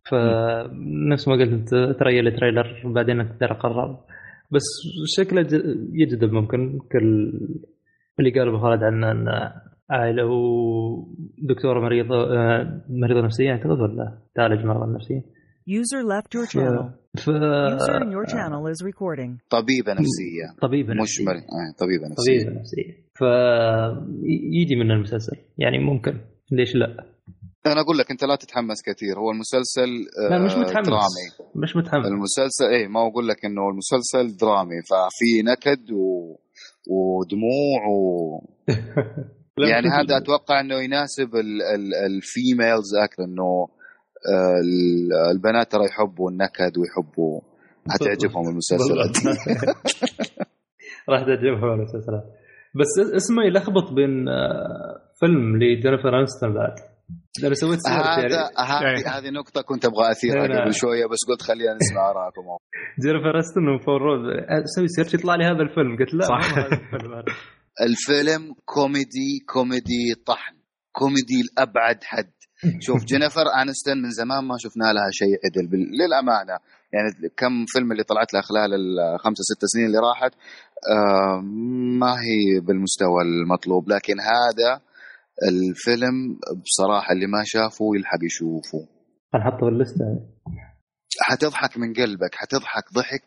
فنفس ما قلت انت تريل التريلر بعدين انت ترى قرر. بس شكله يجذب ممكن كل اللي قال ابو خالد عنه ان عائله ودكتوره مريضة آه، مريضة نفسية أعتقد ولا تعالج مرضى نفسيه User left your channel. ف... User in your channel is recording. طبيبة نفسية. طبيبة نفسية. مش مر... آه، طبيبة نفسية. طبيبة نفسية. فيجي من المسلسل يعني ممكن ليش لا؟ أنا أقول لك أنت لا تتحمس كثير هو المسلسل لا مش متحمس درامي مش متحمس المسلسل اي ما أقول لك إنه المسلسل درامي ففي نكد و... ودموع و <laughs> يعني هذا أتوقع إنه يناسب ال females أكثر إنه البنات ترى يحبوا النكد ويحبوا حتعجبهم المسلسلات. <laughs> راح تعجبهم المسلسلات. بس اسمه يلخبط بين آه، فيلم لجينيفر انستون بعد. أنا سويت هذا هذه هذه نقطة كنت أبغى أثيرها قبل شوية بس قلت خلينا نسمع آراءكم. <laughs> جينيفر انستون وبول رود أسوي search يطلع لي هذا الفيلم. قلت لا صح. <laughs> الفيلم كوميدي كوميدي طحن. كوميدي لأبعد حد. <laughs> شوف جينيفر انستون من زمان ما شفنا لها شيء عدل للأمانة يعني كم فيلم اللي طلعت لها خلال الخمسة ست سنين اللي راحت آه ما هي بالمستوى المطلوب. لكن هذا الفيلم بصراحة اللي ما شافه يلحق يشوفه. حنحطه في الليستة حتضحك من قلبك حتضحك ضحك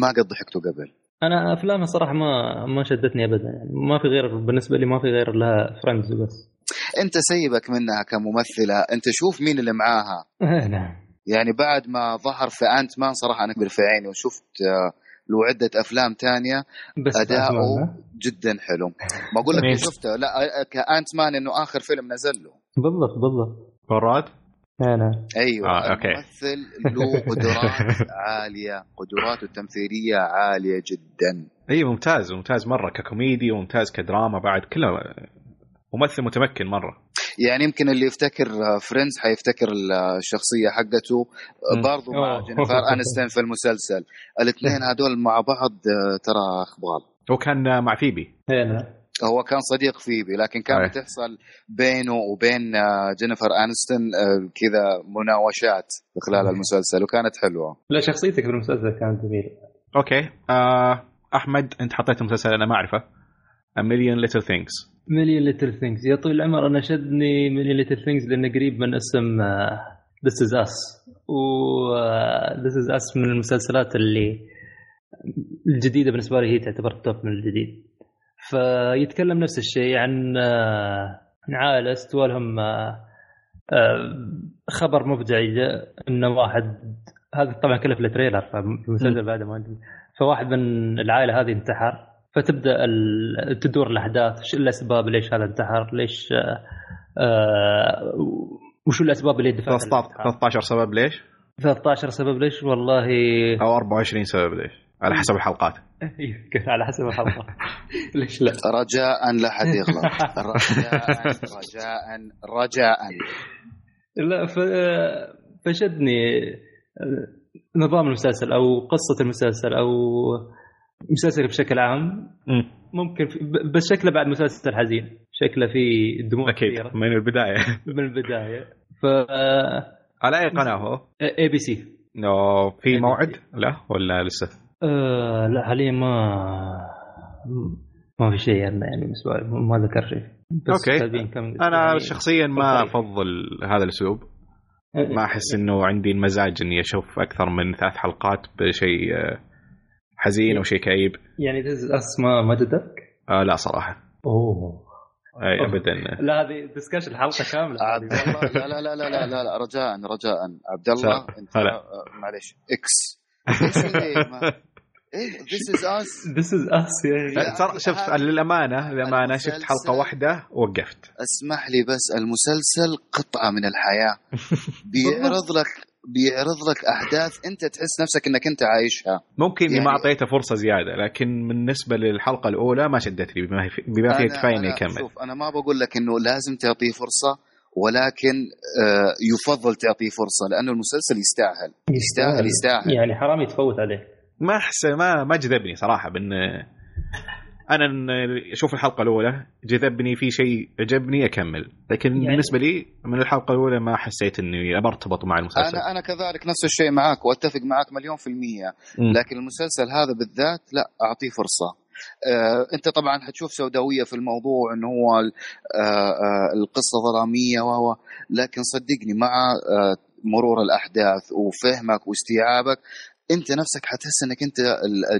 ما قد ضحكته قبل. أنا افلامها صراحة ما ما شدتني ابدا يعني. ما في غير بالنسبة لي ما في غير لها Friends بس أنت سيبك منها كممثلة. أنت شوف مين اللي معاها. إيه، نعم. يعني بعد ما ظهر في Ant-Man صراحة أنا كبر في عيني وشفت آه، له عدة أفلام تانية. بس اداؤه جدا حلو. ما أقول لك شفته. لا ك Ant-Man إنه آخر فيلم نزل له. بالضبط بالضبط. فراد أنا أيوه. آه، أوكي. الممثل له <laughs> قدرات عالية. قدراته التمثيلية عالية جدا. اي ممتاز ممتاز. مرة ككوميدي وممتاز كدراما. بعد كله ممثل متمكن مرة. يعني يمكن اللي يفتكر Friends حيفتكر الشخصية حقته. مم. برضو مع. جينيفر <laughs> انستون في المسلسل. الاثنين هذول مع بعض آه، ترى أخبار. هو كان مع فيبي. هو كان صديق فيبي لكن. كانت تحصل بينه وبين آه، جينيفر انستون آه، كذا مناوشات خلال المسلسل وكانت حلوة. لا شخصيتك في المسلسل كانت جميلة. أوكي. آه أحمد أنت حطيت مسلسل أنا ما أعرفه. A Million Little Things. Million Little Things يا طويل العمر أنا شدني Million Little Things لأنه قريب من اسم This Is Us و This Is Us من المسلسلات اللي الجديدة بالنسبة لي هي تعتبر top من الجديد. فيتكلم نفس الشيء عن آه، عن عائلة استوى لهم آه، آه، خبر مفجع انه واحد هذا طبعا كله في ال trailer في المسلسل بعد ما. فواحد من العائلة هذه انتحر. فتبدأ تدور الأحداث شو الأسباب ليش هذا انتحر؟ ليش آه، آه، وشو الأسباب اللي دفعت 13 سبب ليش؟ 13 سبب ليش؟ والله. أو 24 سبب ليش؟ على حسب الحلقات. <laughs> يمكن على حسب الحلقة <laughs> ليش لا؟ رجاء لا حد يغلط. <laughs> رجاء رجاء رجاء. لا ف... فشدني نظام المسلسل أو قصة المسلسل أو مسلسل بشكل عام مم. ممكن بس شكله بعد مسلسل حزين. شكله فيه دموع أكيد كثيره من البداية. <laughs> من البداية. ف على أي قناة هو؟ ABC. انه في موعد؟ لا ولا لسه؟ آه لا حاليا ما ما في شيء يعني يعني بالنسبة لي ما ذكر شيء. كم أنا يعني شخصيا ما. أفضل هذا الأسلوب. ما أحس إنه عندي المزاج إني أشوف أكثر من ثلاث حلقات بشيء آه، حزين أو شيء كئيب. يعني This Is Us ما ما شدك؟ آه لا صراحة. أوه. أي أوه. ابدا. لا هذه discussion الحلقة كاملة. عبد الله لا لا لا لا لا, لا, لا رجاء رجاء. عبد الله انت هلا. معلش إكس إيه This Is Us This Is Us شوف هذا- للأمانة للأمانة شفت حلقة واحدة ووقفت اسمح لي بس المسلسل قطعة من الحياة. <laughs> بيعرض لك بيعرض لك احداث أنت تحس نفسك إنك أنت عايشها. ممكن إني يعني- ما أعطيته فرصة زيادة لكن بالنسبة للحلقة الأولى ما شدتني بما بما فيه أنا- كفاية انه أنا- يكمل شوف أنا ما بقول لك إنه لازم تعطيه فرصة ولكن آه، يفضل تعطيه فرصة لأنه المسلسل يستاهل. يستاهل يستاهل. يعني حرام يتفوت عليه. ما احس ما ما جذبني صراحة بإن أنا أشوف الحلقة الأولى جذبني في شيء عجبني أكمل. لكن يعني- بالنسبة لي من الحلقة الأولى ما حسيت إني برتبط مع المسلسل. أنا أنا كذلك نفس الشيء معك وأتفق معك مليون في المية. مم. لكن المسلسل هذا بالذات لا أعطيه فرصة. آه أنت طبعا حتشوف سوداوية في الموضوع إنه هو آه آه القصة ظلاميه وهو لكن صدقني مع آه مرور الأحداث وفهمك واستيعابك انت نفسك حتحس انك انت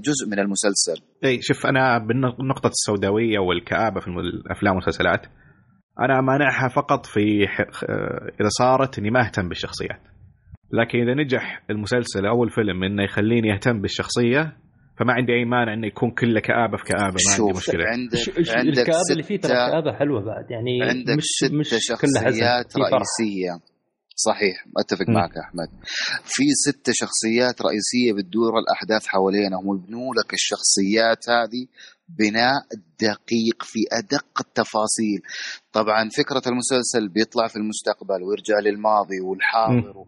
جزء من المسلسل. اي شوف أنا بالنقطة السوداوية والكآبة في الافلام والمسلسلات أنا مانعها فقط في إذا صارت إني ما أهتم بالشخصيات. لكن إذا نجح المسلسل أو الفيلم إنه يخليني أهتم بالشخصية فما عندي أي مانع إنه يكون كله كآبة في كآبة ما عندي شوف مشكلة. عندك عندك الكآبة اللي فيه ترى كآبة حلوة بعد يعني عندك مش ست مش شخصيات. رئيسية. صحيح أتفق م. معك أحمد. في ست شخصيات رئيسية بتدور الأحداث حوالينهم ويبنوا لك الشخصيات هذه بناء دقيق في أدق التفاصيل. طبعا فكرة المسلسل بيطلع في المستقبل ويرجع للماضي والحاضر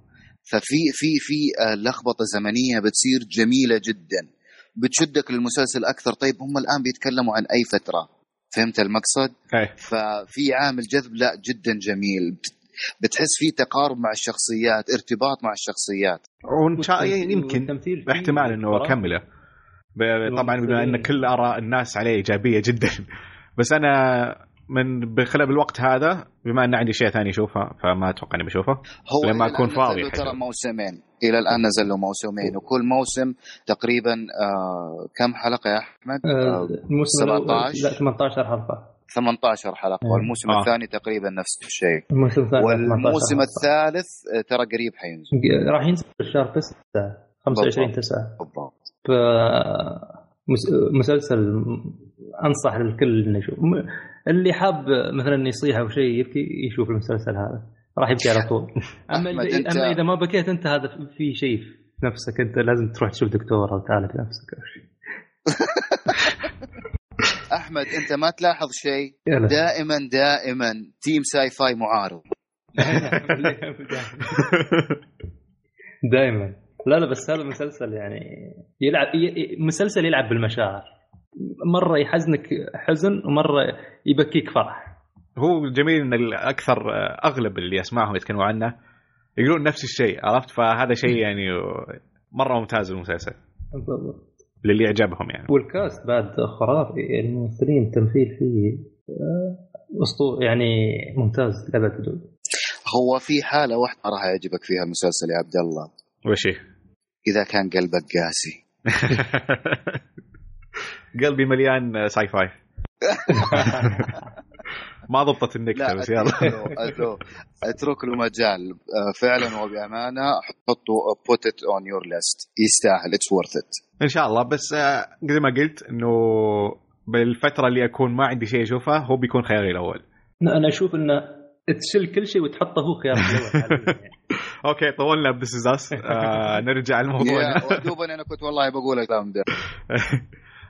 ففي في في آه، لخبطة زمنية بتصير جميلة جدا. بتشدك للمسلسل أكثر. طيب هم الآن بيتكلموا عن أي فترة؟ فهمت المقصد؟ إيه ففي عامل جذب لا جدا جميل. بتحس في تقارب مع الشخصيات ارتباط مع الشخصيات شاء- والتمثيل- يمكن باحتمال إنه. أكمله طبعا بما إن الممثلين. كل آراء الناس عليه إيجابية جدا <laughs> بس أنا من بخلال الوقت هذا بما إن عندي شيء ثاني أشوفه فما أتوقع إني بشوفه هو لما الآن فاضي ترى. موسمين إلى الآن نزل له موسمين وكل موسم تقريبا آه كم حلقة يا أحمد؟ آه، آه الموسم الأول- 17 لا 18 حلقة 18 حلقة آه. والموسم آه. الثاني تقريبا نفس الشيء الموسم الثاني 18 والموسم. الثالث آه، ترى قريب حينزل راح ينزل في شهر 9 25 بالضبط. 9 بالضبط مسلسل أنصح للكل إنه يشوف اللي حاب مثلا يصيح أو شيء يبكي يشوف المسلسل هذا راح يبكي على طول <laughs> أما أما إذا ما بكيت أنت هذا في شيء في نفسك أنت لازم تروح تشوف دكتور أو تعالج نفسك أو شيء. <laughs> أحمد أنت ما تلاحظ شيء. دائما دائما team sci-fi معارض. <laughs> دائما. لا لا بس هذا مسلسل يعني يلعب مسلسل يلعب بالمشاعر. مرة يحزنك حزن ومرة يبكيك فرح. هو الجميل إن الأكثر أغلب اللي اسمعهم يتكلموا عنه يقولون نفس الشيء عرفت؟ فهذا شيء يعني مرة ممتاز المسلسل. للي يعجبهم يعني. وال cast بعد خرافي يعني الممثلين التمثيل فيه آه، اسطوري يعني ممتاز لابد هو في حالة واحدة راح يعجبك فيها المسلسل يا عبد الله. وش هي؟ إذا كان قلبك قاسي. <laughs> قلبي مليان sci-fi. <laughs> ما ضبطت النكتة لا بس يلا. أترك له مجال. آه، فعلا وبأمانة حطوا put it on your list يستاهل. it's worth it إن شاء الله. بس آه، زي ما قلت إنه بالفترة اللي أكون ما عندي شيء أشوفه هو بيكون خياري الأول. أنا أشوف إنه تشيل كل شيء وتحطه هو خيار الأول. <laughs> <laughs> أوكي طولنا بس اس آه <laughs> نرجع لموضوعنا. ودوبني أنا كنت والله بقول الكلام ده.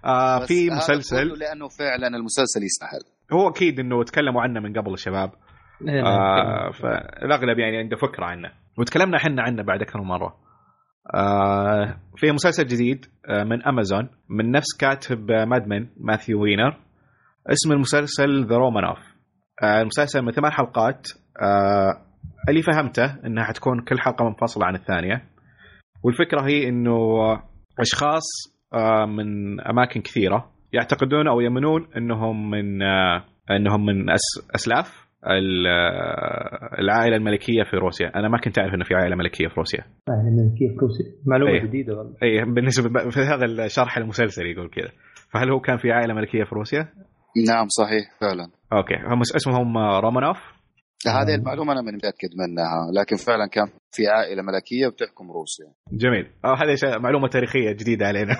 آه في مسلسل. لأنه فعلا المسلسل يستاهل. هو أكيد إنه تكلموا عنه من قبل الشباب. إيه، نعم. آه فالاغلب يعني عنده فكرة عنه. وتكلمنا إحنا عنه بعد أكثر من مرة. آه في مسلسل جديد آه من امازون من نفس كاتب مادمن ماثيو وينر اسم المسلسل ذا رومانوف آه المسلسل من ثمان حلقات. آه اللي فهمته إنها حتكون كل حلقة منفصلة عن الثانية. والفكرة هي إنه أشخاص آه من أماكن كثيرة. يعتقدون أو يؤمنون إنهم من آه إنهم من أس أسلاف آه، العائلة الملكية في روسيا. أنا ما كنت أعرف إنه في عائلة ملكية في روسيا. يعني من كيف روسي معلومة إيه. جديدة والله. اي بالنسبة في هذا الشرح المسلسل يقول كذا. فهل هو كان في عائلة ملكية في روسيا؟ نعم صحيح فعلا. أوكي. هم اسمهم آه، رومانوف؟ هذه المعلومة أنا ماني متأكد منها لكن فعلا كان في عائلة ملكية بتحكم روسيا. جميل. هذه شيء- معلومة تاريخية جديدة علينا.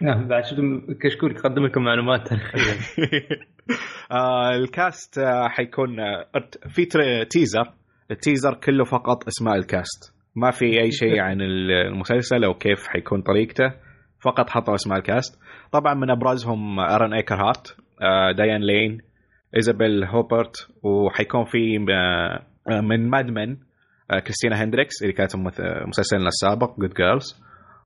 نعم بعد شفت كشكول يقدم لكم معلومات تاريخية. <laughs> آه ال cast آه حيكون آه في teaser ال teaser كله فقط اسماء ال cast. ما في أي شيء <laughs> عن ال- المسلسل أو كيف حيكون طريقته. فقط حطوا اسماء ال cast. طبعا من أبرزهم أرن إيكرهارت آه ديان لين إيزابيل هوبرت وحيكون في من Mad Men كريستينا هندريكس اللي كانت مسلسلنا السابق Good Girls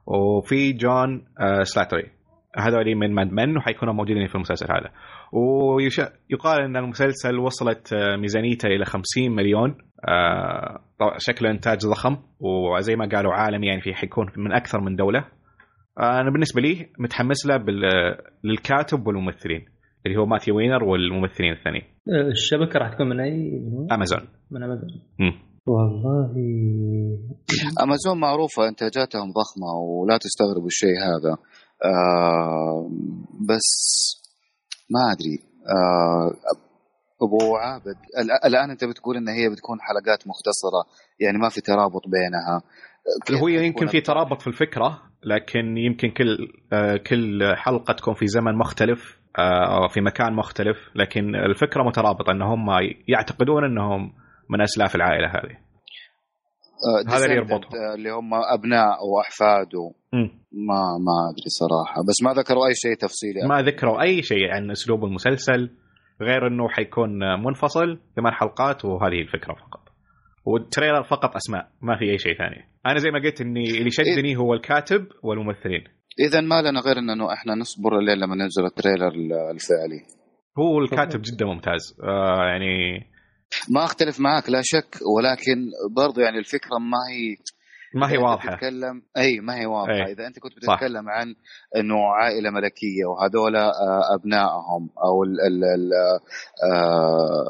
وفي جون آه سلاتري هذول من ماد من وحيكونوا موجودين في المسلسل هذا. ويقال إن المسلسل وصلت آه، ميزانيته إلى 50 مليون. آه، شكله إنتاج ضخم وزي ما قالوا عالمي يعني في حيكون من أكثر من دولة. أنا بالنسبة لي متحمس له للكاتب والممثلين اللي هو ماثيو وينر والممثلين الثانيين. الشبكة راح تكون من اي أمازون. من أمازون. والله. امازون معروفة انتاجاتهم ضخمة ولا تستغربوا الشيء هذا. آه بس ما أدري. آه أبو عابد ال- الآن أنت بتقول إن هي بتكون حلقات مختصرة يعني ما في ترابط بينها. هو يمكن في ترابط في الفكرة لكن يمكن كل آه، كل حلقة تكون في زمن مختلف آه، أو في مكان مختلف لكن الفكرة مترابطة ان هم يعتقدون إنهم من أسلاف العائلة هذه. آه، هذا اللي يربطهم. آه، اللي هم أبناء واحفاده مم. ما ما أدري صراحة. بس ما ذكروا أي شيء تفصيلي. ما ذكروا أي شيء عن أسلوب المسلسل غير إنه حيكون منفصل ثمان حلقات وهذه الفكرة فقط. وال trailer فقط أسماء ما في أي شيء ثاني. أنا زي ما قلت إني اللي شدني هو الكاتب والممثلين. اذا ما لنا غير إنه إحنا نصبر الليل لما ننزل ال trailer الفعلي. هو الكاتب جدا ممتاز. آه يعني ما أختلف معك لا شك ولكن برضو يعني الفكرة ما هي ما هي واضحة بتتكلم أي ما هي واضحة أي. إذا أنت كنت صح. بتتكلم عن إنه عائلة ملكية وهذول آه، أبنائهم أو ال ال ال آه،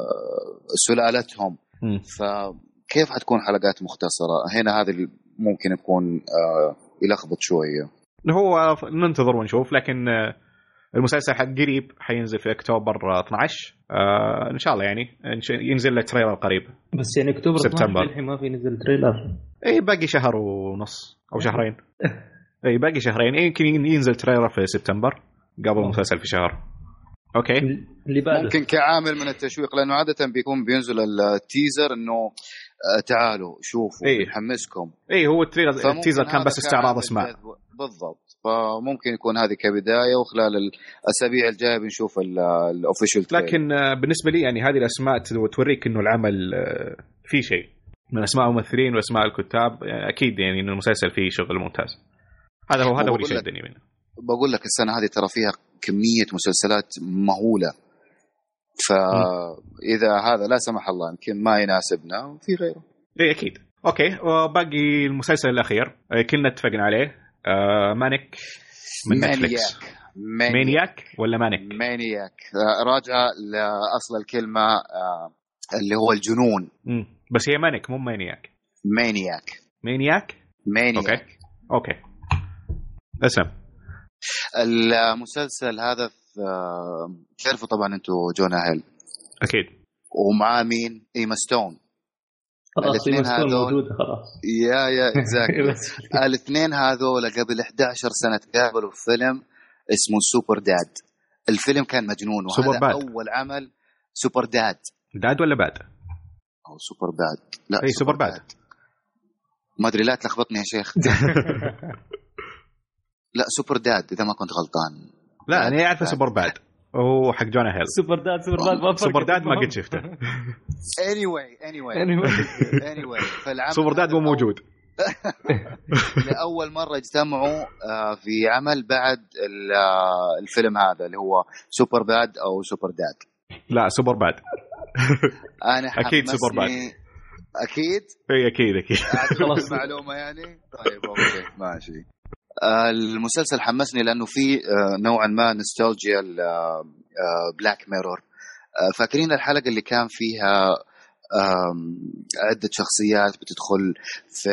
سلالتهم مم. فكيف حتكون حلقات مختصرة هنا هذا ممكن يكون آه، يلخبط شوية هو ننتظر ونشوف لكن المسلسل حق قريب حينزل في أكتوبر آه، 12 آه إن شاء الله يعني. ينزل له trailer قريب. بس يعني أكتوبر سبتمبر. 12 الحين ما في نزل trailer. اي باقي شهر ونص أو شهرين. <laughs> اي باقي شهرين. إيه، يمكن ينزل trailer في سبتمبر قبل المسلسل في شهر. أوكي. اللي بعده. ممكن كعامل من التشويق لأنه عادة بيكون بينزل ال teaser إنه آه، تعالوا شوفوا إيه. نحمسكم اي هو ال trailer ال teaser كان بس استعراض أسماء. بالضبط. فممكن يكون هذه كبداية وخلال الأسابيع الجاية بنشوف ال official لكن آه، بالنسبة لي يعني هذه الأسماء تو- توريك إنه العمل آه، فيه شيء. من أسماء الممثلين وأسماء الكتاب يعني أكيد يعني إنه المسلسل فيه شغل ممتاز. هذا هو هذا هو اللي شدني منه. بقول لك السنة هذه ترى فيها كمية مسلسلات مهولة. فإذا هذا لا سمح الله يمكن ما يناسبنا في غيره. اي أكيد. أوكي وباقي المسلسل الأخير كلنا اتفقنا عليه. آه، Manic من نتفلكس Maniac. Maniac. ولا Manic؟ Maniac. راجعة لأصل الكلمة آه، اللي هو الجنون. مم. بس هي Manic مو Maniac. Maniac. Maniac؟ Maniac. أوكي. أوكي. اسم المسلسل هذا آه، تعرفوا طبعا أنتم جونا هيل أكيد. ومعاه مين؟ إيما ستون. خلاص هذول- موجوده خلاص. yeah yeah <laughs> exactly الاثنين هذول قبل 11 سنة تقابلوا في فيلم اسمه Super Dad الفيلم كان مجنون وهذا Superbad. أول عمل Super Dad Dad ولا Bad؟ أو Superbad لا اي Superbad ما أدري لا تلخبطني يا شيخ. <laughs> لا Super Dad إذا ما كنت غلطان. لا أنا أعرف Superbad هو حق جونا هيل. Super Dad Super Dad ما Super Dad ما قد شفته. <laughs> Anyway anyway. Anyway. <laughs> anyway فالعمل Super Dad مو موجود. <laughs> لأول مرة اجتمعوا آه، في عمل بعد ال- آه، الفيلم هذا اللي هو Superbad أو Super Dad. لا Superbad. أنا أكيد Superbad. أكيد؟ إي أكيد أكيد. خلاص. المعلومه يعني؟ طيب okay ماشي. المسلسل حمسني لأنه في آه، نوعا ما نوستالجيا Black Mirror فاكرين الحلقة اللي كان فيها عدة شخصيات بتدخل في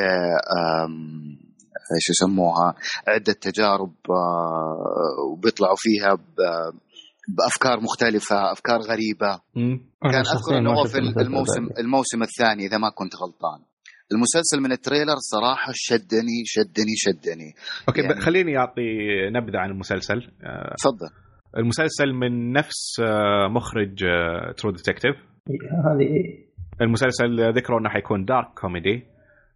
إيش يسموها عدة تجارب آه، وبيطلعوا فيها بأفكار مختلفة أفكار غريبة. كان أذكر إنه هو في الموسم الموسم الثاني إذا ما كنت غلطان. المسلسل من ال trailer صراحة شدني شدني شدني. okay يعني-. خليني أعطي نبذة عن المسلسل. آه، تفضل. المسلسل من نفس آه، مخرج True Detective هذه المسلسل ذكروا إنه حيكون dark comedy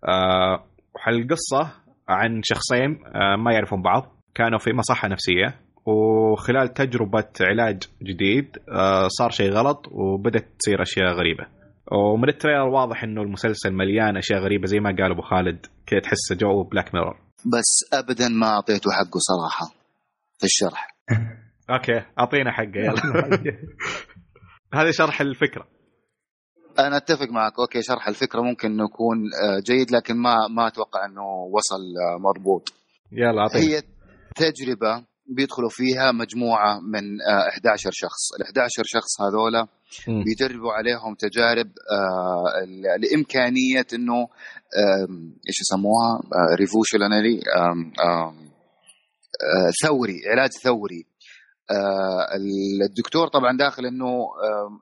آه، القصة عن شخصين آه، ما يعرفون بعض. كانوا في مصحة نفسية. وخلال تجربة علاج جديد آه، صار شيء غلط وبدت تصير أشياء غريبة. ومن ال trailer واضح إنه المسلسل مليان أشياء غريبة زي ما قال أبو خالد كذا تحس جو Black Mirror بس ابدا ما أعطيته حقه صراحة في الشرح. <laughs> okay أعطينا حقه يلا. <laughs> هذا شرح الفكرة. أنا أتفق معك okay شرح الفكرة ممكن انه يكون آه، جيد لكن ما ما أتوقع إنه وصل آه، مضبوط يلا أعطينا. هي تجربة بيدخلوا فيها مجموعة من آه، 11 شخص. ال 11 شخص هذولا. بيجربوا عليهم تجارب آه، لامكانيه إنه إيش يسموها؟ ريفوشنري ثوري علاج ثوري. آه، الدكتور طبعا داخل إنه آه،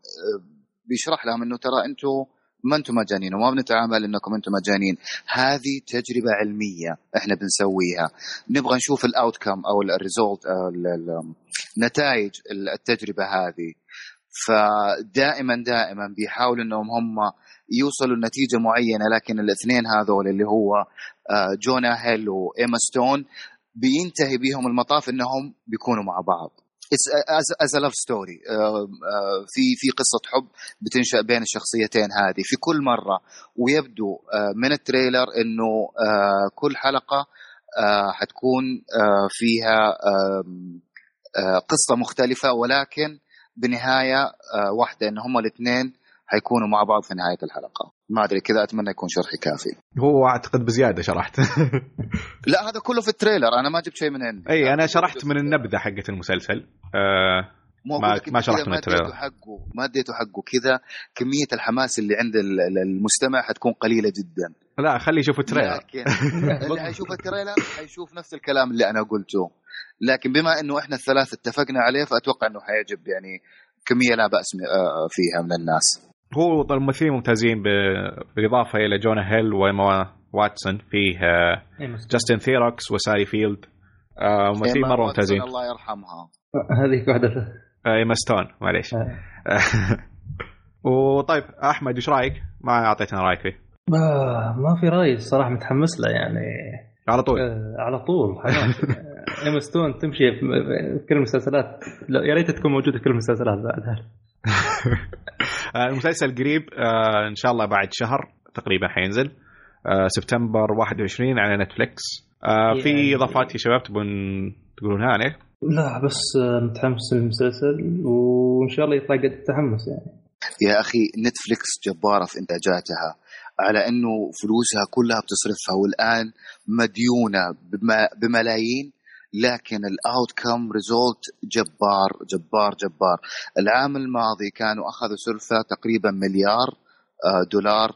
بيشرح لهم إنه ترى أنتم ما أنتم مجانين وما بنتعامل إنكم أنتم مجانين. هذه تجربة علمية إحنا بنسويها. نبغى نشوف ال outcome أو ال result نتائج التجربة هذه. فدائما دائما بيحاولوا إنهم هم يوصلوا لنتيجة معينة لكن الاثنين هذول اللي هو آه، جونا هيل وإيما ستون بينتهي بيهم المطاف إنهم بيكونوا مع بعض. as love story في في قصة حب بتنشأ بين الشخصيتين هذه. في كل مرة ويبدو آه، من ال trailer إنه آه، كل حلقة حتكون فيها قصة مختلفة ولكن بنهاية آه، واحدة إن هم الاثنين حيكونوا مع بعض في نهاية الحلقة. ما أدري كذا أتمنى يكون شرحي كافي. هو أعتقد بزيادة شرحت. <laughs> لا هذا كله في ال trailer. أنا ما جبت شيء من عندي. أي أنا شرحت من. النبذة حقت المسلسل. آه ما- ما شرحت من ما ال trailer. أديته حقه ما أديته حقه. كذا كمية الحماس اللي عند ال- ال- المستمع حتكون قليلة جدا. لا خلي يشوف ال trailer. لكن <laughs> اللي حيشوف التريلر حيشوف نفس الكلام اللي أنا قلته. لكن بما إنه إحنا الثلاث اتفقنا عليه فأتوقع إنه حيعجب يعني كمية لا بأس م- آه، فيها من الناس. هو الممثلين ممتازين بالإضافة إلى جونا هيل وإيما ستون فيه آه، جاستن ثيروكس وسالي فيلد. آه، ممثلين مرة ممتازين. الله يرحمها. <laughs> هذيك واحدة. آه، إيما ستون معليش. <laughs> وطيب أحمد إيش رأيك؟ ما أعطيتنا رأيك فيه. ما, ما في رأي الصراحة متحمس له يعني. على طول. آه على طول حماس <laughs> ايما ستون تمشي في كل المسلسلات. لا، يا ريت تكون موجودة في كل المسلسلات بعدها <laughs> آه، المسلسل قريب آه، إن شاء الله بعد شهر تقريبا حينزل. آه، سبتمبر 21 على نتفليكس. آه، في يعني- إضافات يا شباب تبون تقولونها عليه؟ لا بس متحمس للمسلسل وإن شاء الله يطلع قد التحمس يعني. يا أخي نتفليكس جبارة في إنتاجاتها. على إنه فلوسها كلها بتصرفها والآن مديونة بم- بملايين لكن ال outcome result جبار جبار جبار. العام الماضي كانوا أخذوا سلفه تقريبا مليار آه، دولار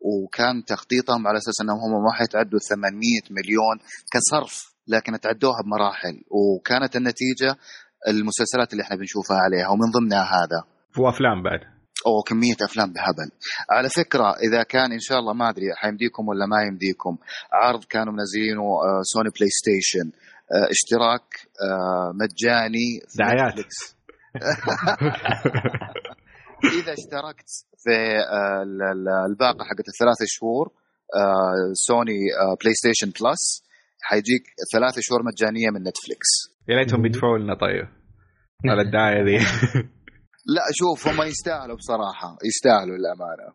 وكان تخطيطهم على أساس إنهم هم ما حيتعدوا 800 مليون كصرف لكن تعدوها بمراحل. وكانت النتيجة المسلسلات اللي إحنا بنشوفها عليها ومن ضمنها هذا. وافلام بعد. أو كمية أفلام بهبل. على فكرة إذا كان إن شاء الله ما أدري حيمديكم ولا ما يمديكم عرض كانوا منزلينه آه، سوني بلاي ستيشن آه، اشتراك آه، مجاني في دعايات. <laughs> إذا اشتركت في ال- ال- الباقة حقت الثلاث شهور سوني بلاي ستيشن بلس حيجيك ثلاث شهور مجانية من نتفليكس يا ليتهم بيدفعوا لنا طيب. على الدعاية ذي. <laughs> لا شوف هم يستاهلوا بصراحة يستاهلوا للامانه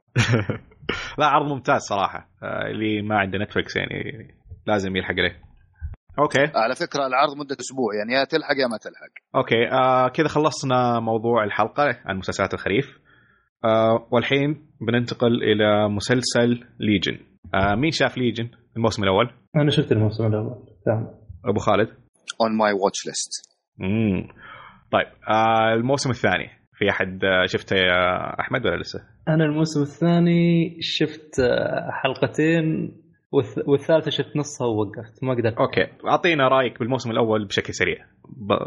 <laughs> لا عرض ممتاز صراحة. آه، اللي ما عنده نتفلكس يعني لازم يلحق عليه. أوكي. على فكرة العرض مدة أسبوع يعني يا تلحق يا ما تلحق. أوكي. آه كذا خلصنا موضوع الحلقة عن مسلسلات الخريف. آه والحين بننتقل إلى مسلسل ليجن آه مين شاف ليجن الموسم الأول. أنا شفت الموسم الأول. تمام. أبو خالد. on my watch list طيب آه الموسم الثاني. في أحد آه، شفته يا أحمد ولا لسه؟ أنا الموسم الثاني شفت آه، حلقتين والث- والثالثة شفت نصها ووقفت ما قدرت. أوكي أعطينا رأيك بالموسم الأول بشكل سريع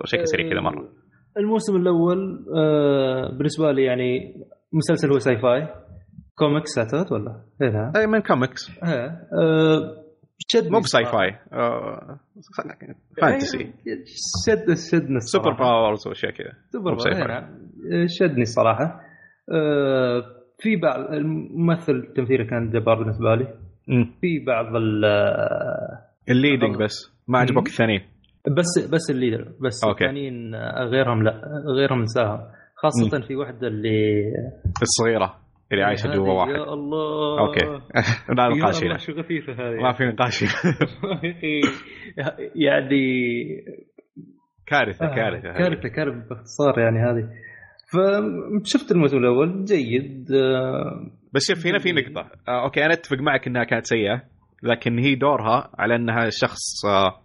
بشكل سريع كذا مرة. الموسم الأول آه، بالنسبة لي يعني مسلسل هو sci-fi. comics أعتقد ولا؟ إيه إيه من كوميكس. إيه. آه، شدني مو ب sci-fi آه fantasy شد شدني سوبر الصراحة. powers واشياء كذا super power مو ب sci-fi. آه، شدني الصراحه آه، في بعض الممثل تمثيله كان جبار بالنسبة لي. مم. في بعض ال آه، ال leading بس. ما عجبك مم. الثانيين بس بس ال leader بس. الثانيين آه، غيرهم لا. غيرهم نساهم خاصة في واحدة اللي الصغيرة. اللي عايشه جوا واحد. يا الله. أوكي. <laughs> لا نقاش هنا شو خفيفة هذه. ما في نقاش هنا. <laughs> <laughs> يعني كارثة آه، كارثة هذه. كارثة كارثة باختصار يعني هذه. فشفت الموسم الأول؟ جيد. آه، بس شوف هنا في نقطة. آه أوكي أنا أتفق معك إنها كانت سيئة لكن هي دورها على إنها شخص آه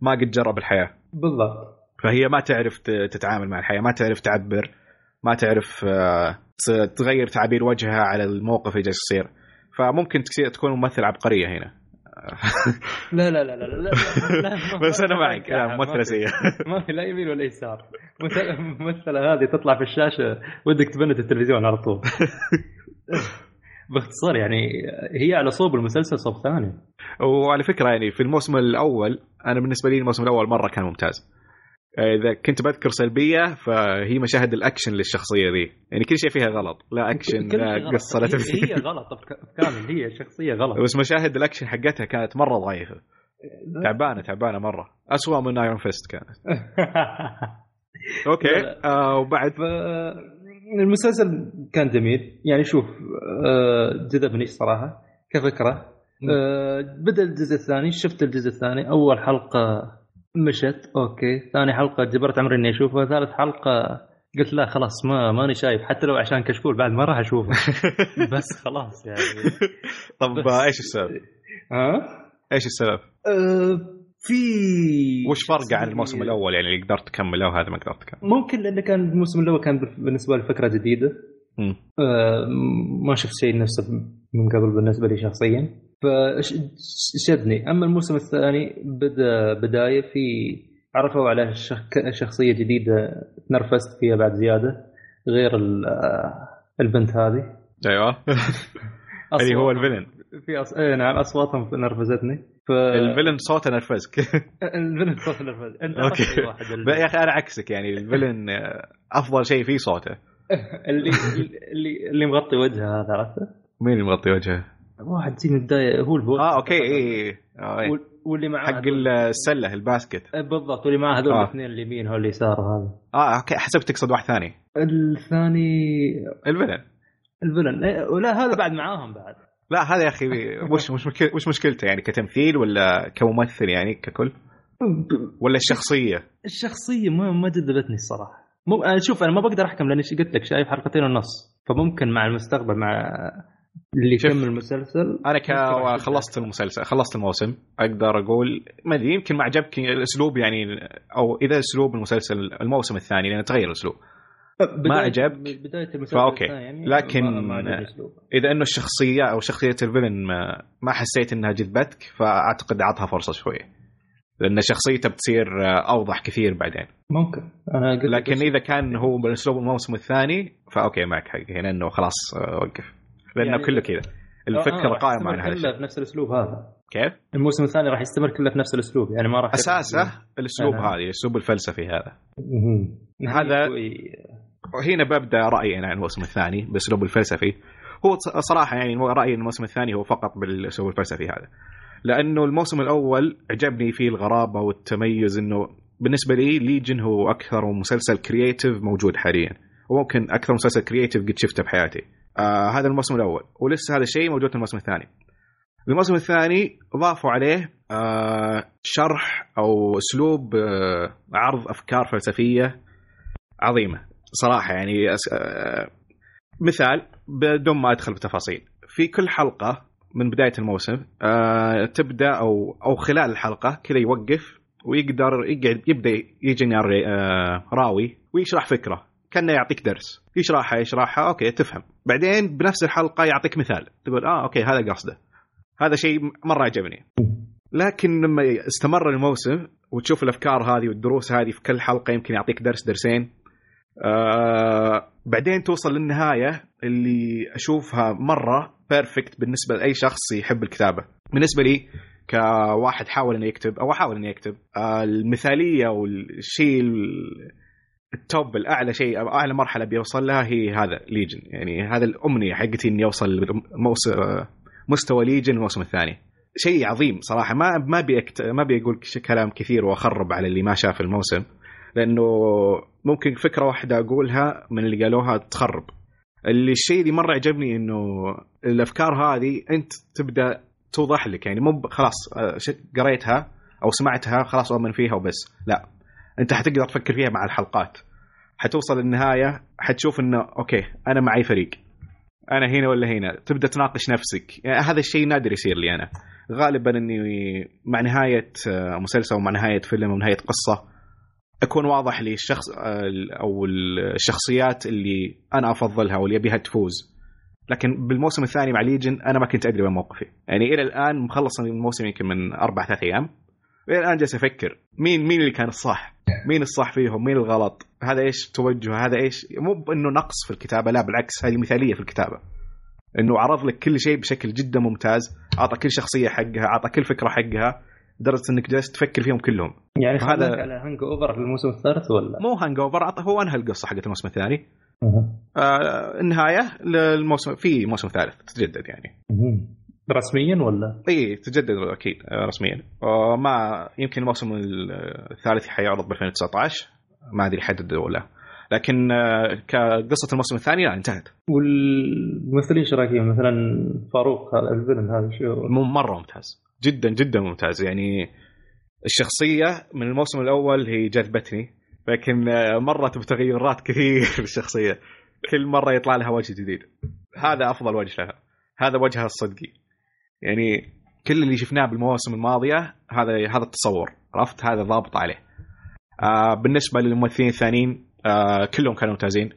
ما قد جرب الحياة. بالضبط. فهي ما تعرف تتعامل مع الحياة ما تعرف تعبر ما تعرف آه، تغير تعابير وجهها على الموقف اللي جالس يصير. فممكن تكون ممثلة عبقرية هنا. <laughs> لا لا لا لا لا, لا, بس أنا معك. لا ممثلة سيئة. <laughs> ما في لا يمين ولا يسار. مثل- الممثله هذه تطلع في الشاشة ودك تبند التلفزيون على طول. <laughs> باختصار يعني هي على صوب المسلسل صوب ثاني. وعلى فكرة يعني في الموسم الأول أنا بالنسبة لي الموسم الأول مرة كان ممتاز. إذا كنت بذكر سلبية فهي مشاهد الأكشن للشخصية ذي. يعني كل شيء فيها غلط. لا أكشن لا. قصة لا هي, تمثيل. هي غلط. كامل هي شخصية غلط. بس مشاهد الأكشن حقتها كانت مرة ضعيفة. تعبانة تعبانة مرة. أسوأ من ايرون فيست كانت. <laughs> أوكي. آه وبعد؟ ف المسلسل كان جميل. يعني شوف آه، جذبني صراحة كفكرة. آه، بدأ الجزء الثاني شفت الجزء الثاني أول حلقة مشت. أوكي. ثاني حلقة جبرت عمري إني أشوفها. ثالث حلقة قلت لا خلاص ما ماني شايف. حتى لو عشان كشكول بعد ما راح أشوفه. <laughs> بس خلاص يعني. <laughs> طب بس. إيش السبب؟ ها؟ إيش السبب؟ آه، في وش فرقه عن الموسم الأول؟ يعني اللي قدرت تكمله وهذا ما قدرت تكمله؟ ممكن لأنه كان الموسم الأول كان بالنسبة لي فكرة جديدة. آه، ما شفت شيء نفسه من قبل بالنسبة لي شخصيا. فشدني أما الموسم الثاني بدأ بداية في عرفوا على شخ- شخصية جديدة تنرفزت فيها بعد زيادة غير ال- البنت هذه. أيوه. <laughs> اللي هو الفيلن. في أص... إيه نعم أصواتهم نرفزتني. ف ال villain صوته نرفزك. <laughs> ال villain صوت نرفز أنت. أصلي واحد يا أخي أنا عكسك يعني ال villain أفضل شيء فيه صوته. <laughs> اللي اللي اللي مغطي وجهه هذا عرفته؟ مين اللي مغطي وجهه؟ واحد زي البدايه هو ال boss آه أوكي اي آه إيه. وال- واللي معاه حق السلة ال basket. إيه بالضبط واللي معاه هذول آه. الاثنين اليمين هو اليسار هذا. آه أوكي حسب تقصد واحد ثاني. الثاني الفيلن. إيه، ولا هذا بعد معاهم بعد. لا هذا يا أخي وش وش وش مشكلته؟ يعني كتمثيل ولا كممثل يعني ككل؟ ولا الشخصية؟ الشخصية ما ما جذبتني الصراحة. مو شوف أنا ما بقدر أحكم لأني قلت لك شايف حلقتين ونص. فممكن مع المستقبل مع اللي. يكمل المسلسل أنا ك خلصت المسلسل خلصت الموسم أقدر أقول ما أدري يمكن ما عجبك الاسلوب يعني أو إذا أسلوب المسلسل الموسم الثاني لأن تغير الأسلوب ما عجب. بداية المسلسل فأوكي. يعني لكن- ما ما. إذا إنه الشخصية أو شخصية الفيلن ما, ما حسيت إنها جذبتك فأعتقد أعطها فرصة شوية لأن شخصيته بتصير أوضح كثير بعدين ممكن أنا لكن إذا كان هو بالأسلوب الموسم الثاني فأوكي معك حق هنا إنه خلاص آه، وقف لأنه يعني- كله كذا. آه، الفكرة راح قائمه يستمر على هذا كله بنفس الأسلوب هذا. كيف؟ الموسم الثاني راح يستمر كله بنفس الأسلوب يعني ما راح اساسه الأسلوب هذا الأسلوب الفلسفي هذا. هذا- وهنا ببدأ رأيي أنا عن الموسم الثاني باسلوب الفلسفي. هو صراحة يعني رأيي إن الموسم الثاني هو فقط بالأسلوب الفلسفي هذا. لأنه الموسم الأول عجبني فيه الغرابة والتميز إنه بالنسبة لي ليجن هو أكثر مسلسل creative موجود حاليا. وممكن أكثر مسلسل creative قد شفته بحياتي. آه هذا الموسم الأول. ولسه هذا الشيء موجود في الموسم الثاني. الموسم الثاني ضافوا عليه آه شرح أو أسلوب آه عرض أفكار فلسفية عظيمة. صراحة يعني أس... آه، مثال بدون ما أدخل بتفاصيل في كل حلقة من بداية الموسم آه، تبدأ أو أو خلال الحلقة كذا يوقف ويقدر يقعد يبدأ الري- آه، راوي ويشرح فكرة. كأنه يعطيك درس. يشرحها يشرحها أوكي تفهم. بعدين بنفس الحلقة يعطيك مثال. تقول آه أوكي هذا قصده. هذا شيء مرة عجبني. لكن لما استمر الموسم وتشوف الأفكار هذه والدروس هذه في كل حلقة يمكن يعطيك درس درسين آه بعدين توصل للنهاية اللي أشوفها مرة perfect بالنسبة لأي شخص يحب الكتابة. بالنسبة لي كواحد حاول إنه يكتب أو أحاول إنه يكتب آه المثالية والشيء ال- ال top الأعلى شيء أعلى مرحلة بيوصل لها هي هذا Legion يعني هذا الأمنية حقتي إني أوصل مستوى Legion الموسم الثاني. شيء عظيم صراحة. ما ما بيكت... ما بيقول كلام كثير وأخرب على اللي ما شاف الموسم لأنه ممكن فكرة واحدة أقولها من اللي قالوها تخرب. اللي الشيء اللي مرة عجبني إنه الأفكار هذه أنت تبدأ توضح لك. يعني مو خلاص آه، قريتها أو سمعتها خلاص أؤمن فيها وبس. لا. أنت حتقدر تفكر فيها مع الحلقات. حتوصل النهاية حتشوف إنه أوكي أنا معي فريق. أنا هنا ولا هنا؟ تبدأ تناقش نفسك. يعني هذا الشيء نادر يصير لي أنا. غالبا إني مع نهاية آه، مسلسل ومع نهاية فيلم ومع نهاية قصة أكون واضح لي الشخص آه، أو الشخصيات اللي أنا أفضلها واللي أبيها تفوز. لكن بالموسم الثاني مع ليجن أنا ما كنت أدري وين موقفي. يعني إلى الآن مخلص الموسم يمكن من أربع ثلاث أيام. الان جالس أفكر؟ مين مين اللي كان الصح؟ مين الصح فيهم؟ مين الغلط؟ هذا إيش توجه؟ هذا إيش؟ مو بانه نقص في الكتابة لا بالعكس هذه مثالية في الكتابة. إنه عرض لك كل شيء بشكل جدا ممتاز أعطى كل شخصية حقها أعطى كل فكرة حقها لدرجة إنك جالس تفكر فيهم كلهم. يعني هذا- على hangover في الموسم الثالث ولا؟ مو hangover هو أنهى القصة حقت الموسم الثاني. آه النهاية للموسم في موسم ثالث تتجدد يعني. رسميا ولا؟ اي تجدد أكيد آه، رسميا. آه، ما يمكن الموسم ال- الثالث حيعرض ب 2019 ما أدري حدد ولا لكن آه، كقصة الموسم الثاني لا انتهت. والممثلين إيش رأيك؟ مثلا فاروق هذا الفيلن هذا شو؟ مرة ممتاز. جدا جدا ممتاز. يعني الشخصية من الموسم الأول هي جذبتني لكن مرت بتغيرات كثير <laughs> في الشخصية. كل مرة يطلع لها وجه جديد. هذا أفضل وجه لها. هذا وجهها الصدقي. يعني كل اللي شفناه بالمواسم الماضية هذا هذا التصور عرفت؟ هذا ضابط عليه. آه بالنسبة للممثلين الثانيين آه كلهم كانوا ممتازين.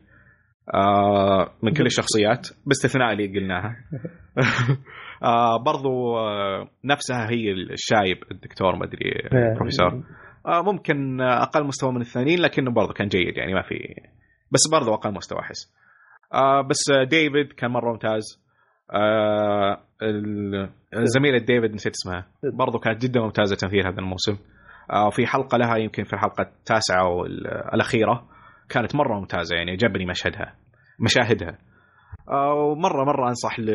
آه من كل الشخصيات باستثناء اللي قلناها. <laughs> آه برضو آه نفسها هي الشايب الدكتور ما أدري بروفيسور آه ممكن آه، أقل مستوى من الثانيين لكنه برضو كان جيد يعني ما في بس برضو أقل مستوى أحس. آه بس آه، ديفيد كان مرة ممتاز. آه زميلة ديفيد نسيت اسمها. برضو كانت جدا ممتازة تمثيل هذا الموسم. آه في حلقة لها يمكن في الحلقة التاسعة والاخيره كانت مرة ممتازة يعني عجبني مشهدها مشاهدها. آه، ومرة مرة أنصح ل...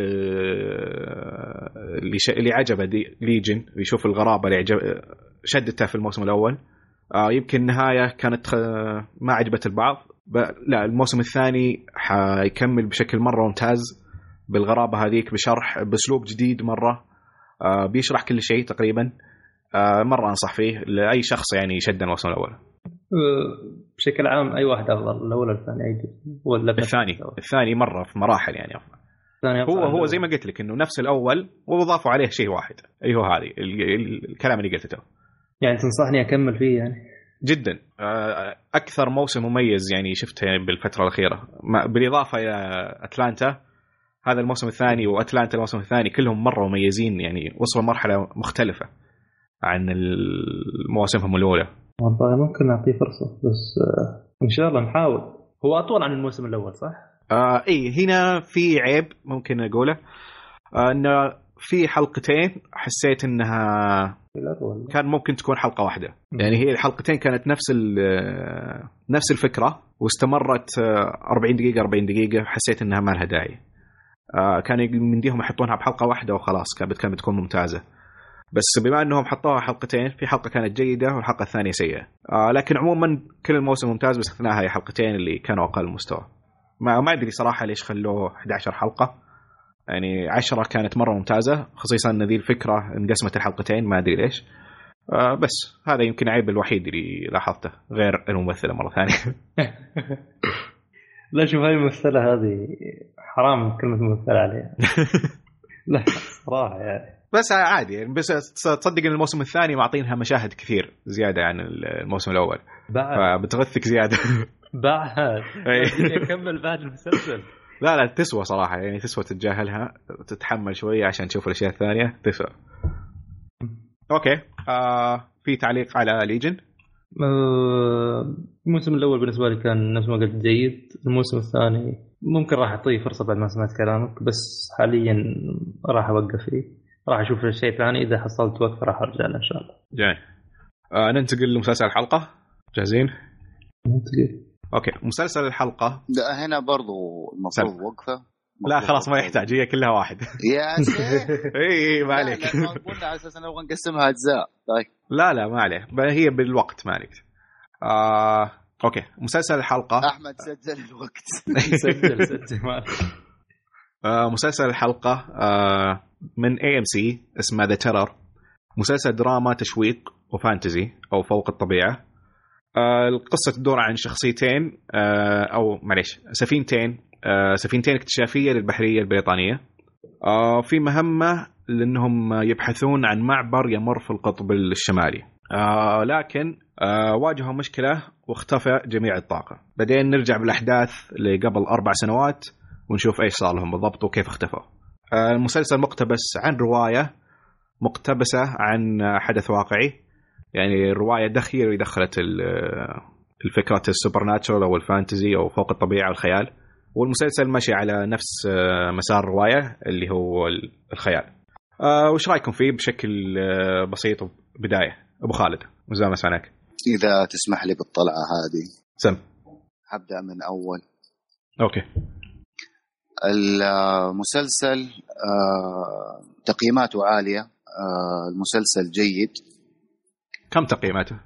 اللي, ش... اللي عجبه دي... Legion يشوف الغرابة اللي عجب... شدته في الموسم الأول. آه، يمكن النهاية كانت خ... ما عجبت البعض ب... لا الموسم الثاني حيكمل بشكل مرة ممتاز. بالغرابة هذيك بشرح بأسلوب جديد مرة. آه، بيشرح كل شيء تقريبا. آه، مرة أنصح فيه لأي شخص يعني شد الموسم الأول. أه، بشكل عام أي واحد أفضل الأول الثاني أي ولا الثاني؟ الثاني مرة في مراحل يعني. افضل الثاني هو أفضل. هو زي ما قلت لك إنه نفس الأول وضافوا عليه شيء واحد. اللي هو هذه ال- ال- الكلام اللي قلته. يعني تنصحني أكمل فيه يعني؟ جدا. أكثر موسم مميز يعني شفته بالفترة الأخيرة. بالإضافة إلى أتلانتا هذا الموسم الثاني وأتلانتا الموسم الثاني كلهم مرة مميزين يعني وصلوا مرحله مختلفة عن مواسمهم الأولى. والله ممكن نعطيه فرصة بس آه، إن شاء الله نحاول. هو أطول عن الموسم الأول صح؟ آه اي هنا في عيب ممكن أقوله. آه انه في حلقتين حسيت إنها كان ممكن تكون حلقة واحدة. يعني هي الحلقتين كانت نفس ال- نفس الفكرة واستمرت آه، 40 دقيقة 40 دقيقة حسيت إنها ما لها داعي. آه، كان من ديهم يحطونها بحلقة واحدة وخلاص كانت بتكون ممتازة. بس بما إنهم حطوها حلقتين في حلقة كانت جيدة والحلقة الثانية سيئة. آه، لكن عموما كل الموسم ممتاز باستثناء هاي الحلقتين اللي كانوا أقل مستوى. ما ما أدري صراحة ليش خلوه 11 حلقة. يعني 10 كانت مرة ممتازة خصوصا إن ذي الفكرة انقسمت الحلقتين ما أدري ليش. آه بس هذا يمكن عيب الوحيد اللي لاحظته غير الممثلة مرة ثانية. <laughs> لا شوف هاي الممثله هذه حرام كلمة ممثلة عليها. <laughs> لا صراحة يعني. بس عادي يعني بس تصدق إن الموسم الثاني معطينها مشاهد كثير زيادة عن الموسم الأول. بعد. فبتغثك زيادة. <laughs> بعد. <laughs> أكمل بعد المسلسل. لا لا تسوى صراحة يعني تسوى تتجاهلها تتحمل شوية عشان تشوف الأشياء الثانية تسوى. أوكي. آه في تعليق على Legion؟ آه، الموسم الأول بالنسبة لي كان نفس ما قلت جيد. الموسم الثاني ممكن راح اعطيه فرصة بعد ما سمعت كلامك بس حاليا راح أوقف فيه. راح أشوف شيء ثاني. إذا حصلت وقت راح أرجع له إن شاء الله. جاي. آه ننتقل لمسلسل الحلقة. جاهزين؟ منطقي. أوكي. مسلسل الحلقة. لا هنا برضو المفروض. وقفة. لا خلاص ما يحتاج. هي كلها واحد. <laughs> يا إي إي ما عليك. قلنا على أساس نبغى نقسمها أجزاء. طيب. لا لا ما عليه. هي بالوقت ما عليك. آه أوكي. مسلسل الحلقة أحمد سجل الوقت. <laughs> سجل سجل ما آه مسلسل الحلقة آه من AMC اسمه The Terror مسلسل دراما تشويق و fantasy أو فوق الطبيعة. آه القصة تدور عن شخصيتين آه أو معليش سفينتين آه سفينتين اكتشافية للبحرية البريطانية. آه في مهمة لأنهم يبحثون عن معبر يمر في القطب الشمالي. آه لكن آه واجهوا مشكلة واختفى جميع الطاقة. بعدين نرجع بالأحداث لقبل أربع سنوات ونشوف إيش صار لهم بالضبط وكيف اختفوا. آه المسلسل مقتبس عن رواية مقتبسة عن حدث واقعي. يعني الرواية دخيل دخلت ال- الفكرة السوبر ناتشرال أو الفانتزي أو فوق الطبيعة والخيال. والمسلسل ماشي على نفس آه، مسار الرواية اللي هو ال- الخيال. آه وش رأيكم فيه بشكل آه، بسيط بدايه أبو خالد زمان ما سمعناك. إذا تسمح لي بالطلعة هذه. سم. حبدا من أول. أوكي. المسلسل آه، تقييماته عالية. آه، المسلسل جيد. كم تقييماته؟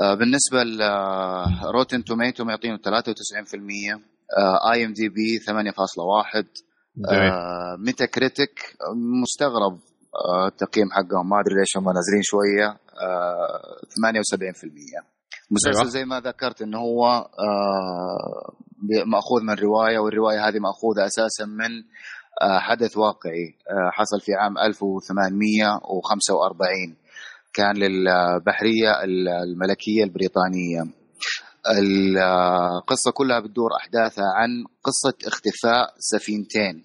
آه، بالنسبة ل Rotten Tomato معطينه 93% IMDb 8.1 جميل. آه، Metacritic مستغرب. التقييم حقهم ما أدري ليش هم نازلين شوية. آه، 78% مسلسل أيوة. زي ما ذكرت إنه هو آه، مأخوذ من رواية والرواية هذه مأخوذة أساسا من آه، حدث واقعي آه، حصل في عام 1845 كان للبحرية الملكية البريطانية. القصة كلها بتدور أحداثها عن قصة اختفاء سفينتين.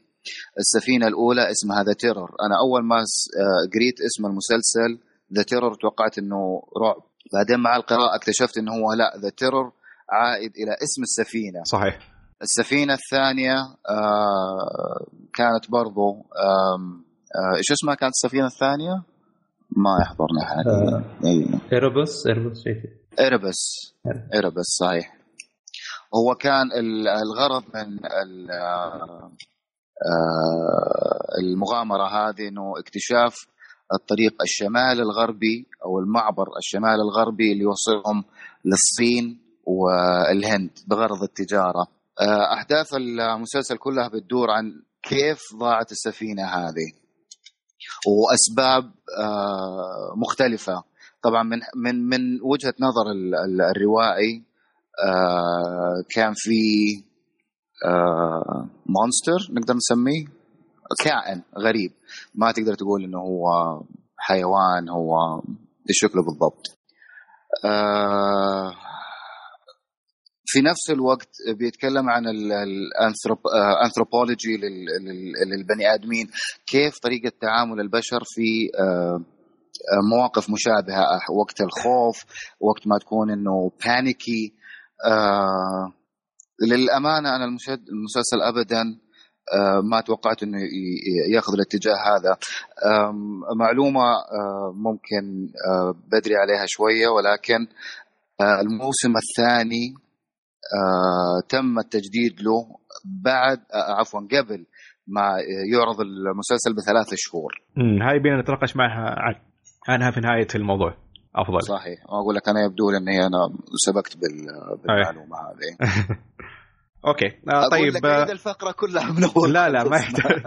السفينة الأولى اسمها ذا تيرور أنا أول ما آه، قريت اسم المسلسل The Terror توقعت إنه رعب. بعدين مع القراءة اكتشفت إنه هو لا The Terror عائد إلى اسم السفينة. صحيح. السفينة الثانية آه، كانت برضو آه، إيش اسمها كانت السفينة الثانية؟ ما يحضرني حاليا. Erebus Erebus. Erebus Erebus صحيح. هو كان الغرض من المغامرة هذه إنه اكتشاف الطريق الشمال الغربي أو المعبر الشمال الغربي اللي يوصلهم للصين والهند بغرض التجارة. أحداث المسلسل كلها بتدور عن كيف ضاعت السفينة هذه وأسباب آه، مختلفة. طبعا من من من وجهة نظر الروائي آه، كان في monster آه، نقدر نسميه؟ كائن غريب. ما تقدر تقول إنه هو حيوان هو شكله بالضبط. في نفس الوقت بيتكلم عن الانثروبولوجي للبني آدمين. كيف طريقة تعامل البشر في آه، آه، مواقف مشابهة؟ وقت الخوف وقت ما تكون إنه panicky آه، للأمانة أنا المسلسل ابدا ما توقعت إنه ياخذ الاتجاه هذا معلومة ممكن بدري عليها شوية ولكن الموسم الثاني آه تم التجديد له بعد آه عفوا قبل ما يعرض المسلسل بثلاث شهور. هاي بينا نتناقش معها عنها في نهاية الموضوع أفضل. صحيح. أقول لك أنا يبدو لي اني أنا سبقت بالمعلومة هذه. <laughs> أوكي. آه طيب لك آه، الفقرة كلها من أول لا لا ما يحتاج.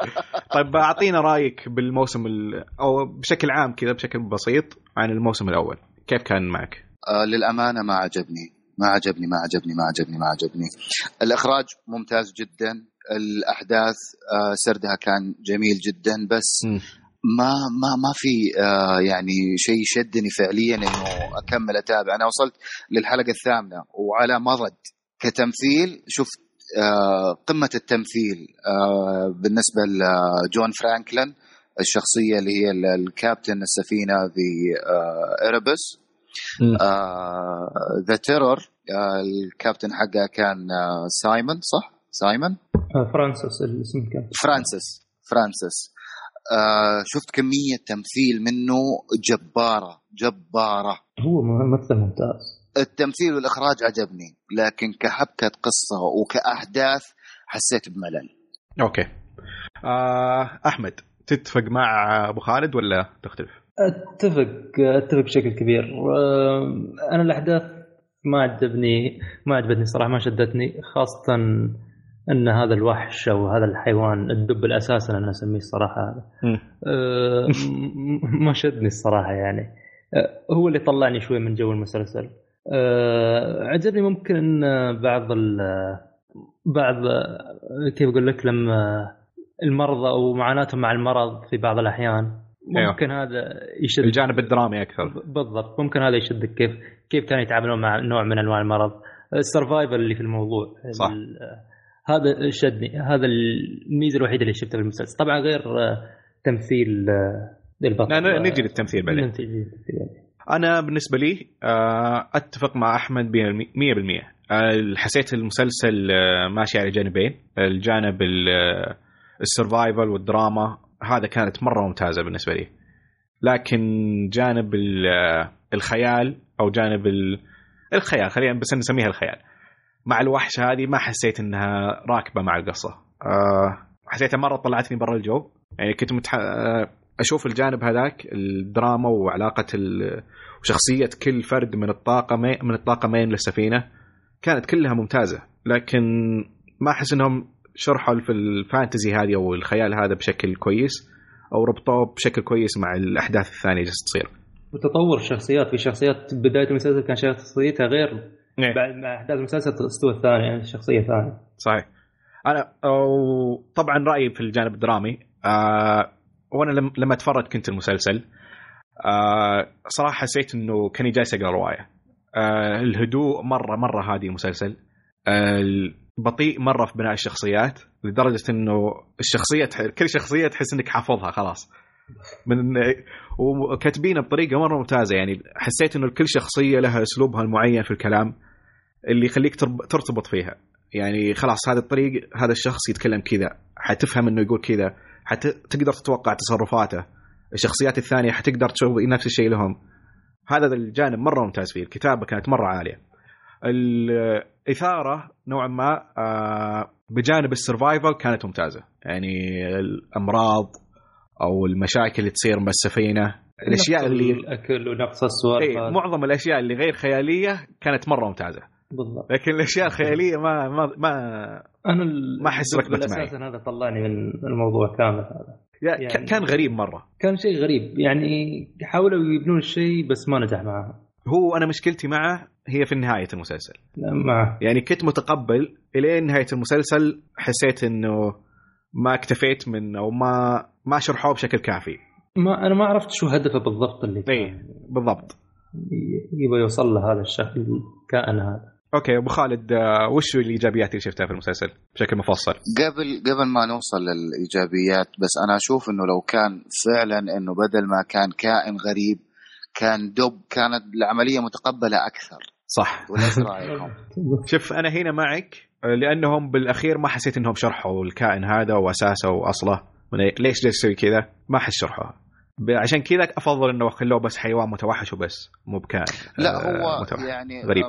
طيب أعطينا رأيك بالموسم ال... أو بشكل عام كذا بشكل بسيط عن الموسم الأول. كيف كان معك؟ آه للأمانة ما عجبني. ما عجبني ما عجبني ما عجبني ما عجبني. الإخراج ممتاز جدا. الأحداث آه، سردها كان جميل جدا. بس ما ما ما في آه، يعني شيء شدني فعليا إنه أكمل أتابع. أنا وصلت للحلقة الثامنة وعلى مضض كتمثيل شفت آه، قمة التمثيل بالنسبة لجون فرانكلين الشخصية اللي هي الكابتن السفينة في Erebus The Terror آه، الكابتن حقه كان آه، سايمون صح؟ سايمون؟ آه، فرانسيس الاسم كان فرانسيس فرانسيس. آه شفت كمية تمثيل منه جبارة جبارة. هو ممثل ممتاز. التمثيل والإخراج عجبني لكن كحبكة قصة وكأحداث حسيت بملل. أوكي. آه أحمد تتفق مع أبو خالد ولا تختلف؟ أتفق أتفق بشكل كبير. أنا الأحداث ما عجبني ما عجبتني صراحة ما شدتني خاصة أن هذا الوحش أو هذا الحيوان الدب الاساسي أنا أسميه الصراحة هذا أه، ما شدني الصراحه يعني أه، هو اللي طلعني شوي من جو المسلسل أه، عجبني ممكن ان بعض بعض كيف أقول لك لما المرضى أو معاناتهم مع المرض في بعض الاحيان. ممكن أيوه. هذا يشد الجانب الدرامي أكثر بالضبط ممكن هذا يشدك كيف كيف كانوا يتعاملون مع نوع من انواع المرض السرفايفل اللي في الموضوع صح هذا شدني هذا الميزة الوحيدة اللي شفتها في المسلسل. طبعا غير تمثيل البطل. لا نجي للتمثيل بعدين. أنا بالنسبة لي آه، أتفق مع أحمد 100% آه، حسيت المسلسل آه، ماشي على جانبين. الجانب السرفايفل والدراما هذا كانت مرة ممتازة بالنسبة لي. لكن جانب الخيال أو جانب الخيال خلينا بس نسميها الخيال. مع الوحش هذه ما حسيت إنها راكبة مع القصة. أه حسيتها مرة طلعتني برا الجو. يعني كنت متح... آه، أشوف الجانب هذاك الدراما وعلاقة ال... وشخصية كل فرد من الطاقمين من الطاقمين للسفينة كانت كلها ممتازة. لكن ما أحس إنهم شرحوا في الفانتزي هذه أو الخيال هذا بشكل كويس أو ربطوه بشكل كويس مع الأحداث الثانية اللي تصير. وتطور الشخصيات. في شخصيات بداية المسلسل كان شخصيتها غير نعم. بعد مع أحداث المسلسل استوى الثانية يعني شخصية ثانية. صحيح. أنا طبعا رأيي في الجانب الدرامي آه وأنا لما أتفرج كنت المسلسل آه صراحة حسيت إنه كاني جالس اقرا رواية. آه الهدوء مرة مرة هادي المسلسل. آه بطيء مرة في بناء الشخصيات لدرجة إنه الشخصية كل شخصية تحس إنك حافظها خلاص من وكاتبينها بطريقة مرة ممتازة. يعني حسيت إنه كل شخصية لها أسلوبها المعين في الكلام اللي يخليك ترتبط فيها. يعني خلاص هذا الطريق هذا الشخص يتكلم كذا حتفهم إنه يقول كذا حتقدر تتوقع تصرفاته. الشخصيات الثانية حتقدر تشوف نفس الشيء لهم. هذا الجانب مرة ممتاز فيه. الكتابة كانت مرة عالية. الإثارة نوعا ما آه، بجانب السرفايفل كانت ممتازة. يعني الأمراض أو المشاكل اللي تصير من السفينة. الأشياء اللي الأكل ونقص السوالف إيه معظم الأشياء اللي غير خيالية كانت مرة ممتازة. بالضبط. لكن الأشياء الخيالية ما ما ما أنا ال- ما أحس ركبت معي. أساسا هذا طلعني من الموضوع كامل هذا. يعني- كان غريب مرة. كان شيء غريب. يعني حاولوا يبنون الشيء بس ما نجح معهم هو أنا مشكلتي معه هي في نهاية المسلسل. معه يعني كنت متقبل إلين نهاية المسلسل حسيت إنه ما اكتفيت من أو ما ما شرحوه بشكل كافي. ما أنا ما عرفت شو هدفه بالضبط اللي كان. اي بالضبط. يبغى يوصل له هذا الشخص الكائن هذا. أوكي أبو خالد آه، وش الإيجابيات اللي شفتها في المسلسل بشكل مفصل؟ قبل قبل ما نوصل للإيجابيات بس أنا أشوف إنه لو كان فعلا إنه بدل ما كان كائن غريب كان دب كانت العملية متقبلة أكثر. صح. ولا إيش رأيكم؟ <laughs> شوف أنا هنا معك. لأنهم بالأخير ما حسيت إنهم شرحوا الكائن هذا وأساسه وأصله. ليش ليش يسوي كذا؟ ما حس شرحوها ب- عشان كذا أفضل إنه خلوه بس حيوان متوحش وبس مو بكائن. لا آه، هو متوحش. يعني غريب.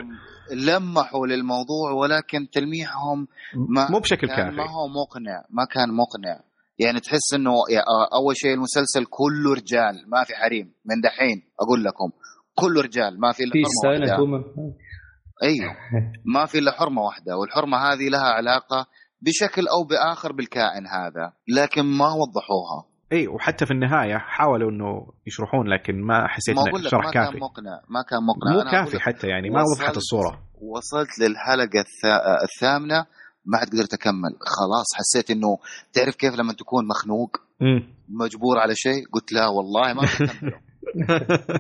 لمحوا للموضوع ولكن تلميحهم ما مو بشكل كان كافي. ما هو مقنع ما كان مقنع. يعني تحس إنه يا- آه، أول شيء المسلسل كله رجال ما في حريم. من دحين أقول لكم كله رجال ما في إلا في silent woman أيوه. ما في إلا حرمة واحدة والحرمة هذه لها علاقة بشكل أو بآخر بالكائن هذا لكن ما وضحوها. إي وحتى في النهاية حاولوا إنه يشرحون لكن ما حسيت إنه شرح ما كافي. كان مقنع ما كان مقنع. مو كافي حتى يعني ما وضحت الصورة. وصلت للحلقة الثا- الثامنة ما عاد قدرت أكمل. خلاص حسيت إنه تعرف كيف لما تكون مخنوق؟ مجبور على شيء؟ قلت لا والله ما بكمله <laughs>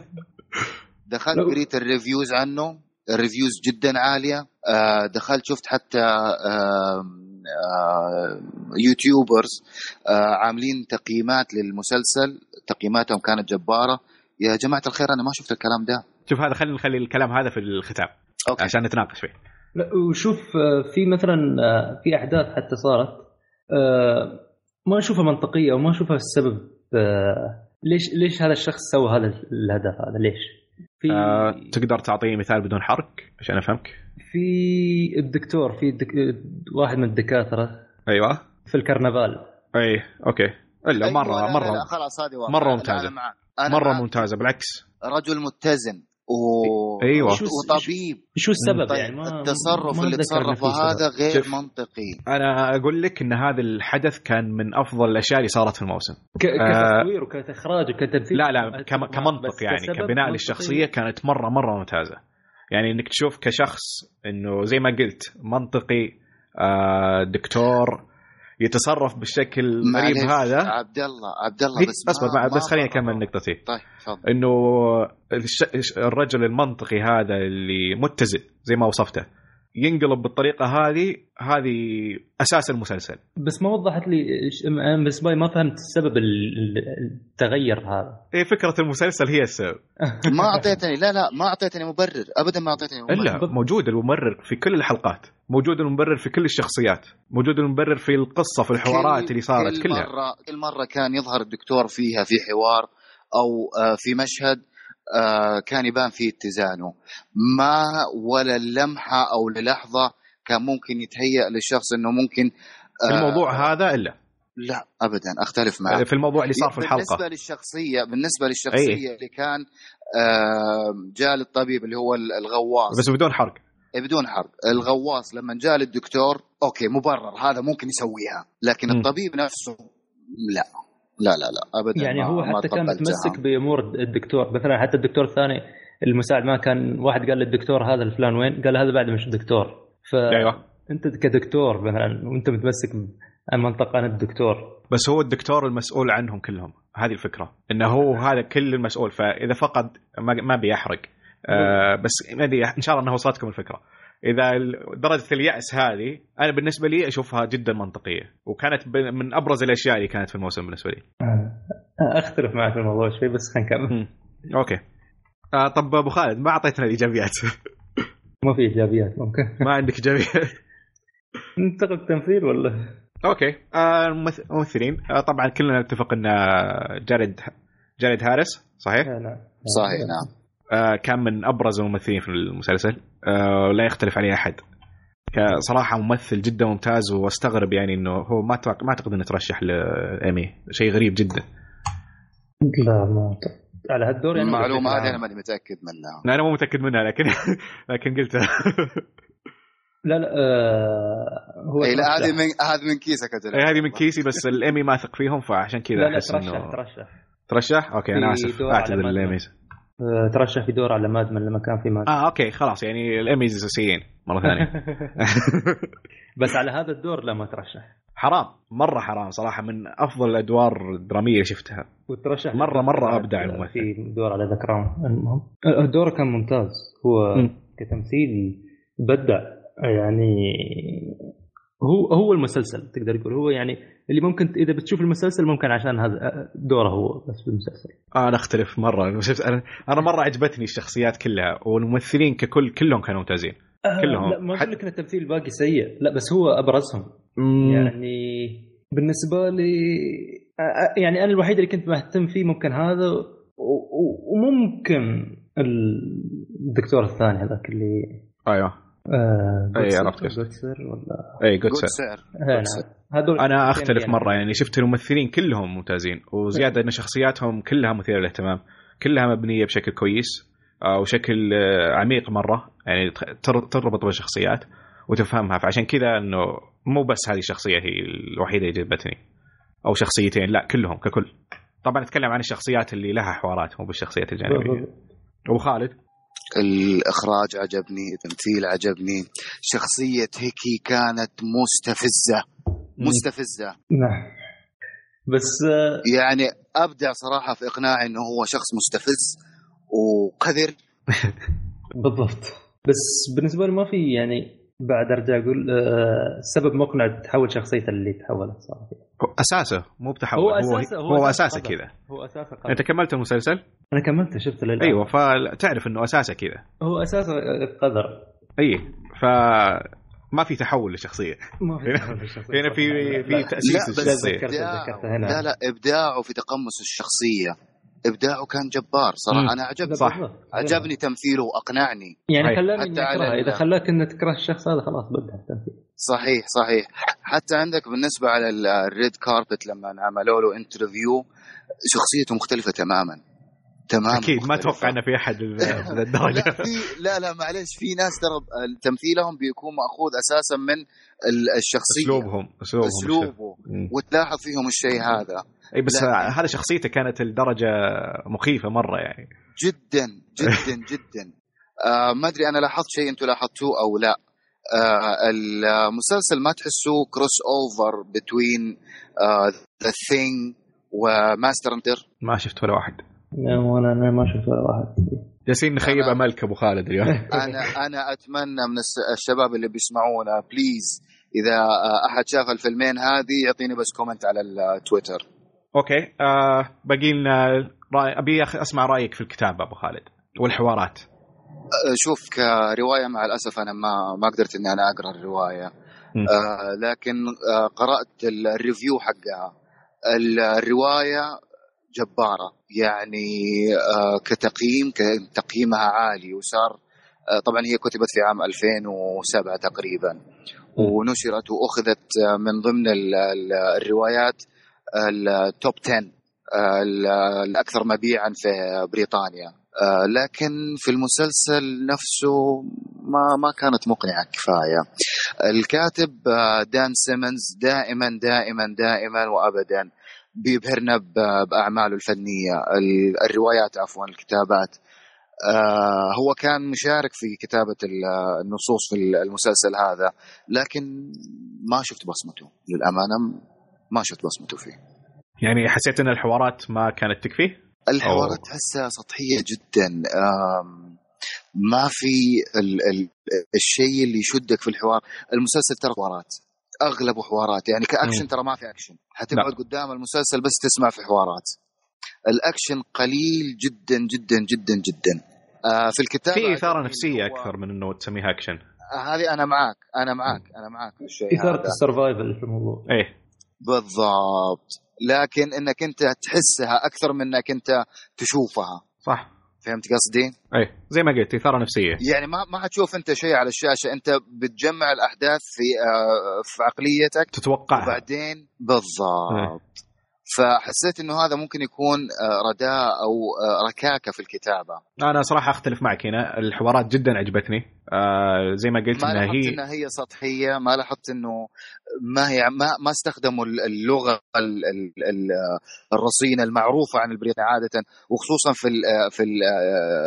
دخلت قريت ال reviews عنه. ال reviews جدا عالية. آه، دخلت شفت حتى YouTubers آه، عاملين تقييمات للمسلسل. تقييماتهم كانت جبارة. يا جماعة الخير أنا ما شفت الكلام ده. شوف هذا خلينا نخلي الكلام هذا في الختام أوكي. عشان نتناقش فيه. لا وشوف آه، في مثلا في أحداث حتى صارت. ما أشوفها منطقية وما أشوفها السبب ليش ليش هذا الشخص سوى هذا الهدف هذا؟ ليش؟ في آه، تقدر تعطيني مثال بدون حرق عشان أفهمك؟ في الدكتور في الدك... واحد من الدكاترة. أيوه. في الكرنفال. اي أوكي. إلا أيوة، مره لا، لا، مره لا، خلاص هذه معك. أنا مرة معك. ممتازة بالعكس. رجل متزن. و... أيوة. وطبيب شو السبب طيب يعني ما التصرف ما اللي تصرفه. هذا غير شوف. منطقي أنا أقول لك إن هذا الحدث كان من أفضل الأشياء اللي صارت في الموسم ك... آه، كتصوير وكاخراج وكتمثيل لا لا كم- كمنطق يعني كبناء منطقي. للشخصية كانت مرة مرة ممتازة يعني إنك تشوف كشخص إنه زي ما قلت منطقي آه دكتور يتصرف بالشكل الغريب هذا. عبد الله عبد الله هي- بس أصبر ما بس خليني. أكمل نقطتي. طيب تفضل. إنه الش... الرجل المنطقي هذا اللي متزن زي ما وصفته ينقلب بالطريقة هذه هذه أساس المسلسل. بس ما وضحت لي بالنسبة لي ما فهمت السبب ال- ال- التغير هذا. إيه فكرة المسلسل هي السبب. ما أعطيتني لا لا ما أعطيتني مبرر ابدا ما أعطيتني مبرر. الا موجود المبرر في كل الحلقات. موجود المبرر في كل الشخصيات موجود المبرر في القصة في الحوارات اللي صارت كل كلها. مرة كل مرة كان يظهر الدكتور فيها في حوار أو آه، في مشهد آه، كان يبان فيه اتزانه. ما ولا لمحة أو للحظة كان ممكن يتهيأ للشخص أنه ممكن في آه، الموضوع هذا إلا؟ لا أبدا أختلف معك. في الموضوع اللي صار في الحلقة. للشخصية بالنسبة للشخصية اللي كان آه، جاء للطبيب اللي هو الغواص. بس بدون حرق. إيه، بدون حرق. الغواص لما جاء للدكتور أوكي مبرر هذا ممكن يسويها. لكن م. الطبيب نفسه لا. لا لا لا ابدا يعني ما- هو ما حتى كان. متمسك بأمور الدكتور. مثلا حتى الدكتور الثاني المساعد ما كان واحد قال للدكتور هذا الفلان وين؟ قال هذا بعد مش دكتور ف أيوه. أنت كدكتور مثلا وأنت متمسك المنطقة أنا الدكتور. بس هو الدكتور المسؤول عنهم كلهم. هذه الفكرة. إنه هو هذا كل المسؤول. فإذا فقد ما, ما بيحرق. آه بس ما أدري إن شاء الله إنها وصلتكم الفكرة. إذا درجة اليأس هذه أنا بالنسبة لي أشوفها جدا منطقية وكانت من أبرز الأشياء اللي كانت في الموسم بالنسبة لي. أختلف معك في الموضوع شوي بس خلينا نكمل. أوكي. آه طب أبو خالد ما أعطيتنا الإيجابيات. ما في إيجابيات ممكن. ما عندك إيجابيات. ننتقد تمثيل ولا؟ أوكي. آه الممث- الممثلين. آه طبعا كلنا نتفق إن جارد جارد هاريس صحيح؟ لا لا صحيح نعم. آه كان من أبرز الممثلين في المسلسل. آه لا يختلف عليه أحد. صراحة ممثل جدا ممتاز واستغرب يعني إنه هو ما ما أعتقد إنه ترشح لايمي شيء غريب جدا. لا ما أعتقد. على هالدور يعني؟ المعلومة هذه أنا. ماني متأكد منها. لا أنا مو متأكد منها لكن <laughs> لكن قلتها. لا لا آه هو اي لا ترشح. هذه من هذه من كيسك أنت. إيه، هذه من كيسي بس الايمي ما اثق فيهم فعشان كذا لا لا أحس ترشح انه ترشح ترشح. أوكي أنا آسف. أعتذر Mad Men. آه ترشح في دور على Mad Men لما كان في Mad Men آه أوكي خلاص يعني الايميز أساسيين مرة ثانية. <laughs> بس على هذا الدور لا ما ترشح. حرام مرة حرام صراحة من أفضل الأدوار الدرامية اللي شفتها. وترشح مرة- مرة بعد أبدع الممثل. في دور على ذا كراون. المهم. آه، دوره كان ممتاز. هو م. كتمثيل بدع يعني هو هو المسلسل تقدر تقول. هو يعني اللي ممكن إذا بتشوف المسلسل ممكن عشان هذا دوره هو بس في المسلسل آه أنا أختلف مرة. شفت أنا أنا مرة عجبتني الشخصيات كلها والممثلين ككل كلهم كانوا ممتازين. كلهم. آه لا ما أقول لك إن التمثيل الباقي سيء. لا بس هو أبرزهم. يعني بالنسبة لي آه، يعني أنا الوحيد اللي كنت مهتم فيه ممكن هذا وممكن الدكتور الثاني هذاك اللي أيوه. آه جوتسر- عرفت. جوتسر ولا أي سير آه،. هذول أنا أختلف يعني- مرة يعني شفت الممثلين كلهم ممتازين وزيادة إن شخصياتهم كلها مثيرة للاهتمام كلها مبنية بشكل كويس آه، وشكل آه، عميق مرة يعني تربط بالشخصيات وتفهمها فعشان كذا إنه مو بس هذه الشخصية هي الوحيدة اللي جذبتني أو شخصيتين لا كلهم ككل. طبعا اتكلم عن الشخصيات اللي لها حوارات مو بالشخصيات الجانبية. وخالد؟ الإخراج عجبني التمثيل عجبني شخصية هيكي كانت مستفزة مستفزة. نعم. بس آه، يعني أبدع صراحة في إقناعي إنه هو شخص مستفز وقذر <laughs> بالضبط. بس بالنسبة لي ما في يعني بعد أرجع أقول آه، سبب مقنع تحول شخصيته اللي تحولت صراحة أساسه مو بتحول هو أساسه- هو هو أساسه. كذا هو أساسا قدر. أنت كملت المسلسل أنا كملته شفته للآن أيوه فتعرف إنه أساسه كذا هو أساسا قدر إي ف ما في تحول للشخصية ما في هنا- تحول. هنا في في لا. تأسيس الشخصية. لا لا ابداعه في تقمص الشخصية إبداعه كان جبار صراحة. مم. أنا عجبني صح. عجبني تمثيله وأقنعني. يعني. خلاني حتى على إذا خلاك إنك تكره الشخص هذا خلاص بدها التمثيل. صحيح صحيح. حتى عندك بالنسبة على ال- ال red carpet لما عملوا له interview شخصيته مختلفة تماما. تماما أكيد ما مختلفة. أتوقع انه في أحد <laughs> لا في لا لا معلش في ناس ترى تمثيلهم بيكون مأخوذ أساسا من ال- الشخصية. أسلوبهم أسلوبهم اسلوبه. وتلاحظ فيهم الشيء هذا. اي بس. هذا شخصيته كانت لدرجه مخيفة مرة يعني. جدا جدا <laughs> جدا. آه ما أدري أنا لاحظت شيء أنتم لاحظتوه أو لا. آه المسلسل ما تحسوه crossover between The Thing و Master انتر ما شفت ولا واحد. لا، وأنا أنا ما شفت ولا واحد. جالسين نخيب أملك أبو خالد اليوم. <laughs> أنا أنا أتمنى من الس- الشباب اللي بيسمعونا please إذا آه، أحد شاف الفيلمين هذه يعطيني بس comment على التويتر أوكي. آه باقي لنا رأي أبي أسمع رأيك في الكتاب أبو خالد والحوارات. آه، شوف كرواية مع الأسف أنا ما ما قدرت إني أنا أقرأ الرواية. آه لكن آه قرأت ال review حقها. ال- الرواية جبارة. يعني آه كتقييم تقييمها عالي وصار آه طبعا هي كتبت في عام 2007 تقريبا. ونشرت وأخذت آه، من ضمن ال- ال- الروايات ال top 10 آه، ال- الأكثر مبيعا في بريطانيا. لكن في المسلسل نفسه ما ما كانت مقنعة كفاية. الكاتب دان سيمنز دائما دائما دائما وابدا بيبهرنا بأعماله الفنية. ال- الروايات عفوا الكتابات. هو كان مشارك في كتابة ال- النصوص في المسلسل هذا لكن ما شفت بصمته للأمانة. ما شفت بصمته فيه يعني حسيت إن الحوارات ما كانت تكفي؟ الحوارات. تحسها سطحية جدا. ما في ال ال الشيء اللي يشدك في الحوار. المسلسل ترى حوارات. أغلبه حوارات. يعني كأكشن. ترى ما في أكشن. حتقعد قدام المسلسل بس تسمع في حوارات. الأكشن قليل جدا جدا جدا جدا. آه في الكتاب في إثارة نفسية هو- أكثر من إنه تسميها أكشن. آه هذه أنا معك أنا معك أنا معك. في الشيء اثاره ال survival في الموضوع. إيه. بالضبط. لكن إنك أنت تحسها أكثر من إنك أنت تشوفها. صح. فهمت قصدي؟ إي زي ما قلت إثارة نفسية. يعني ما ما حتشوف أنت شيء على الشاشة أنت بتجمع الأحداث في آه، في عقليتك تتوقعها. وبعدين بالضبط. فحسيت إنه هذا ممكن يكون آه، رداء أو آه، ركاكة في الكتابة. أنا صراحة أختلف معك هنا. الحوارات جدا عجبتني آه زي ما قلت ما إنها لاحظت هي إنها هي سطحية ما لاحظت إنه ما هي ما ما استخدموا اللغة ال- ال- ال- الرصينة المعروفة عن البريطانيين عادة وخصوصا في ال في ال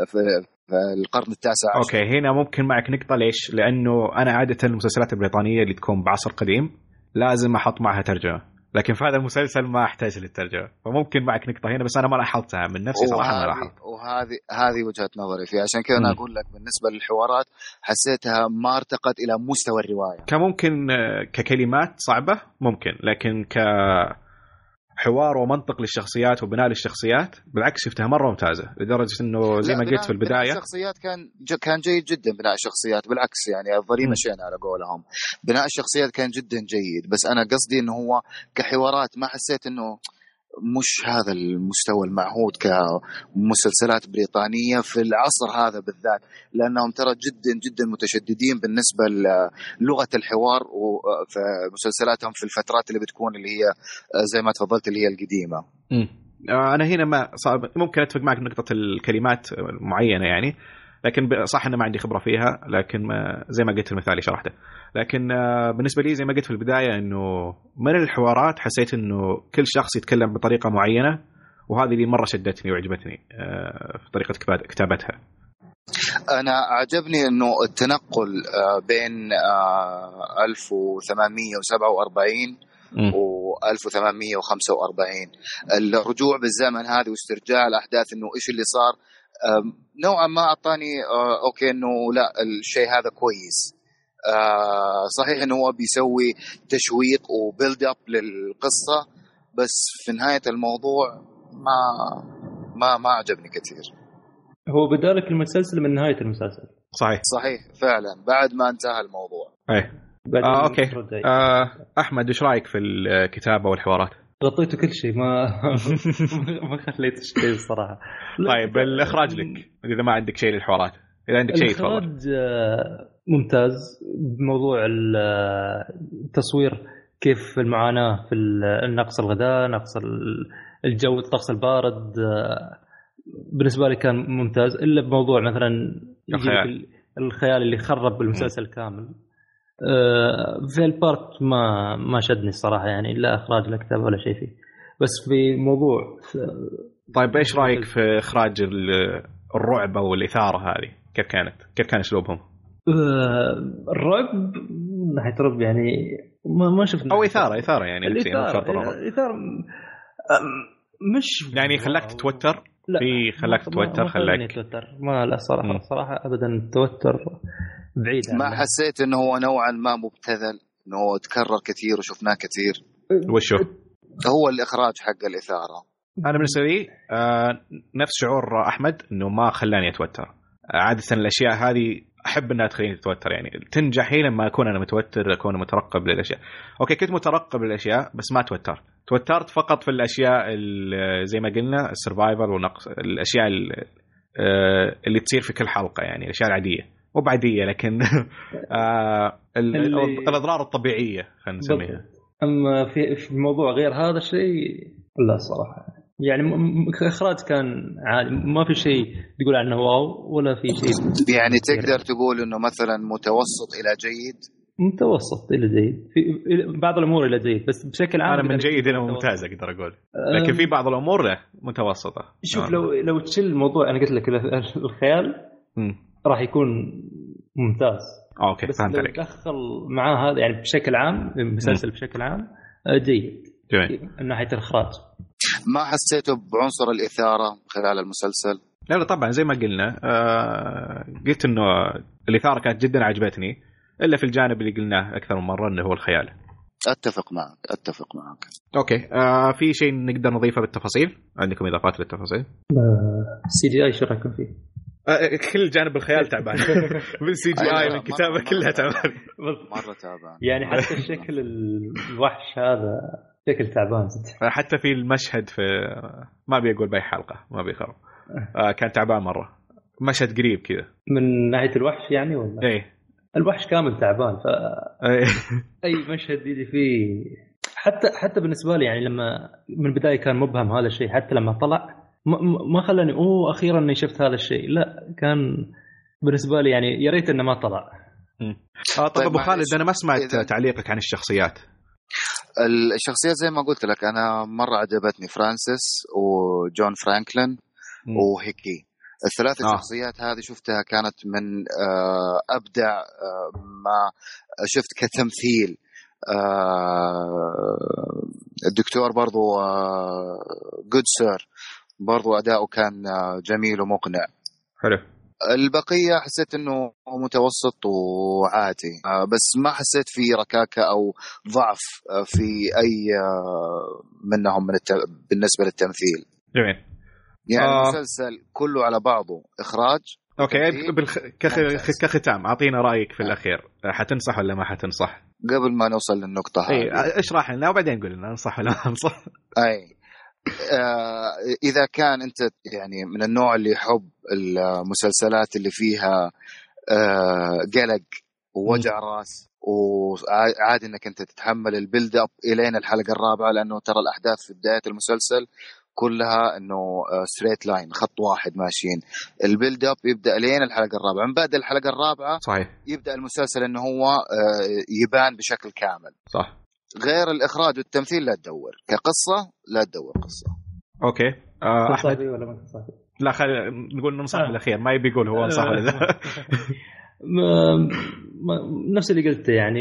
في في القرن التاسع عشر. أوكي هنا ممكن معك نقطة. ليش؟ لأنه أنا عادة المسلسلات البريطانية اللي تكون بعصر قديم لازم أحط معها ترجمة. لكن في هذا المسلسل ما أحتاج للترجمة. فممكن معك نقطة هنا بس أنا ما لاحظتها من نفسي صراحة ما لاحظت. وهذه هذه وجهة نظري فيها. عشان كذا أنا. أقول لك بالنسبة للحوارات حسيتها ما ارتقت إلى مستوى الرواية. كان ممكن آه، ككلمات صعبة ممكن لكن ك حوار ومنطق للشخصيات وبناء للشخصيات بالعكس شفتها مرة ممتازة لدرجة إنه زي ما قلت في البداية الشخصيات كان ج... كان جيد جدا بناء الشخصيات بالعكس يعني الظريف مم. مشينا على قولهم بناء الشخصيات كان جدا جيد بس أنا قصدي إنه هو كحوارات ما حسيت إنه مش هذا المستوى المعهود كمسلسلات بريطانية في العصر هذا بالذات لأنهم ترى جدا جدا متشددين بالنسبة للغة الحوار وفي مسلسلاتهم في الفترات اللي بتكون اللي هي زي ما تفضلت اللي هي القديمة مم. آه، أنا هنا ما صعب ممكن أتفق معك نقطة الكلمات معينة يعني لكن صح انه ما عندي خبرة فيها لكن ما زي ما قلت في المثال اللي شرحته. لكن آه، بالنسبة لي زي ما قلت في البداية إنه من الحوارات حسيت إنه كل شخص يتكلم بطريقة معينة وهذه اللي مرة شدتني وعجبتني آه، في طريقة كتاب- كتابتها. أنا عجبني إنه التنقل آه، بين آه، 1847 مم. و 1845 الرجوع بالزمن هذا واسترجاع الأحداث إنه إيش اللي صار نوعا ما أعطاني أوكي إنه لا الشيء هذا كويس. صحيح إنه هو بيسوي تشويق و build up للقصة بس في نهاية الموضوع ما ما ما عجبني كثير. هو بدالك المسلسل من نهاية المسلسل. صحيح. صحيح فعلا. بعد ما انتهى الموضوع. إيه. آه، جاي. آه، أحمد إيش رأيك في الكتابة والحوارات؟ غطيته كل شيء ما <laughs> ما خليت شيء الصراحه طيب الإخراج لك إذا ما عندك شيء للحوارات. إذا عندك شيء تفضل. الإخراج آه، ممتاز. بموضوع آه، التصوير كيف المعاناة في نقص الغداء نقص ال- الجو الطقس البارد آه، بالنسبة لي كان ممتاز. إلا بموضوع مثلا الخيال. اللي خرب المسلسل كامل. في البارت ما ما شدني الصراحة يعني لا إخراج لا ولا شيء فيه بس في موضوع طيب إيش رأيك في إخراج ال- الرعب أو الإثارة هذه؟ كيف كانت؟ كيف كان أسلوبهم؟ آه، الرعب من ناحيه رعب يعني ما ما شفنا أو إثارة إثارة يعني الإثارة. الاثاره أم- مش يعني خلاك تتوتر لا في خلاك ما- ما- تتوتر ما خلاني خلاك اتوتر ما لا صراحة مم. صراحة ابدا التوتر بعيد ما عنه. حسيت إنه هو نوعا ما مبتذل إنه هو تكرر كثير وشفناه كثير وشو؟ هو الإخراج حق الإثارة أنا بالنسبة لي آه نفس شعور أحمد إنه ما خلاني أتوتر عادة الأشياء هذه أحب إنها تخليني أتوتر يعني تنجح هي لما أكون أنا متوتر أكون مترقب للأشياء. أوكي كنت مترقب للأشياء بس ما توترت. توترت فقط في الأشياء ال- زي ما قلنا ال survival ونقص الأشياء ال- آه، اللي تصير في كل حلقة يعني الأشياء العادية. مو بعادية لكن <laughs> آه الأضرار الطبيعية خلينا نسميها. أما في في موضوع غير هذا الشيء لا صراحة. يعني إخراج كان عالي ما في شيء تقول عنه واو ولا في شيء. يعني تقدر تقول إنه مثلا متوسط إلى جيد؟ متوسط إلى جيد. في بعض الأمور إلى جيد بس بشكل عام أنا من جيد إلى ممتاز أقدر أقول. لكن في بعض الأمور لا متوسطة. شوف آه. لو لو تشيل الموضوع أنا قلت لك ال- <laughs> الخيال. راح يكون ممتاز. أوكي بس فهمت لو عليك. دخل معاه هذا يعني بشكل عام المسلسل بشكل عام آه، جيد. جميل. من ناحية الإخراج. ما حسيته بعنصر الإثارة خلال المسلسل؟ لا لا طبعا زي ما قلنا آه قلت إنه الإثارة كانت جدا عجبتني إلا في الجانب اللي قلناه أكثر من مرة إنه هو الخيال. أتفق معك أتفق معك. أوكي آه في شيء نقدر نضيفه بالتفاصيل؟ عندكم إضافات للتفاصيل؟ CGI شو رايكم فيه؟ آه كل جانب الخيال تعبان. <laughs> من CGI أيوة، من كتابه كلها تعبان. مرة تعبان. يعني حتى الشكل <laughs> الوحش هذا شكل تعبان صدق حتى في المشهد في ما أبي أقول بأي حلقة ما أبي خرب آه. كان تعبان مرة. مشهد قريب كذا. من ناحية الوحش يعني ولا؟ إيه. الوحش كامل تعبان ف إيه. أي مشهد يجي فيه. حتى حتى بالنسبة لي يعني لما من البداية كان مبهم هذا الشيء حتى لما طلع ما, ما خلاني أوه أخيرا إني شفت هذا الشيء. لا كان بالنسبة لي يعني يا ريت إنه ما طلع. آه طيب طيب أبو خالد. أنا ما سمعت تعليقك عن الشخصيات. الشخصيات زي ما قلت لك أنا مرة عجبتني فرانسيس وجون فرانكلين. وهيكي. الثلاث آه. الشخصيات هذه شفتها كانت من آه، أبدع آه، ما شفت كتمثيل. آه، الدكتور برضو جود سير برضو أداؤه كان جميل ومقنع. حلو. البقية حسيت إنه متوسط وعادي. آه، بس ما حسيت في ركاكة أو ضعف آه، في أي آه، منهم من الت... بالنسبة للتمثيل. جميل. يعني آه. المسلسل كله على بعضه إخراج okay بالخ... كخ... كختام. أعطينا رأيك في الأخير. حتنصح ولا ما حتنصح؟ قبل ما نوصل للنقطة اي هذه اشرح لنا؟ وبعدين قول لنا انصح ولا ما انصح أي. إذا كان أنت يعني من النوع اللي يحب المسلسلات اللي فيها آه، قلق ووجع راس وعادي إنك أنت تتحمل ال build up إلين الحلقة الرابعة لأنه ترى الأحداث في بداية المسلسل كلها إنه straight line خط واحد ماشيين. ال build up يبدأ لين الحلقة الرابعة. من بعد الحلقة الرابعة صحيح. يبدأ المسلسل إنه هو آه، يبان بشكل كامل. صح. غير الإخراج والتمثيل لا تدور. كقصة لا تدور قصة. okay. آه أحمد؟ ولا؟ لا خلي نقول ننصح آه. بالاخير ما يبي يقول هو انصح ولا لا نفس اللي قلته يعني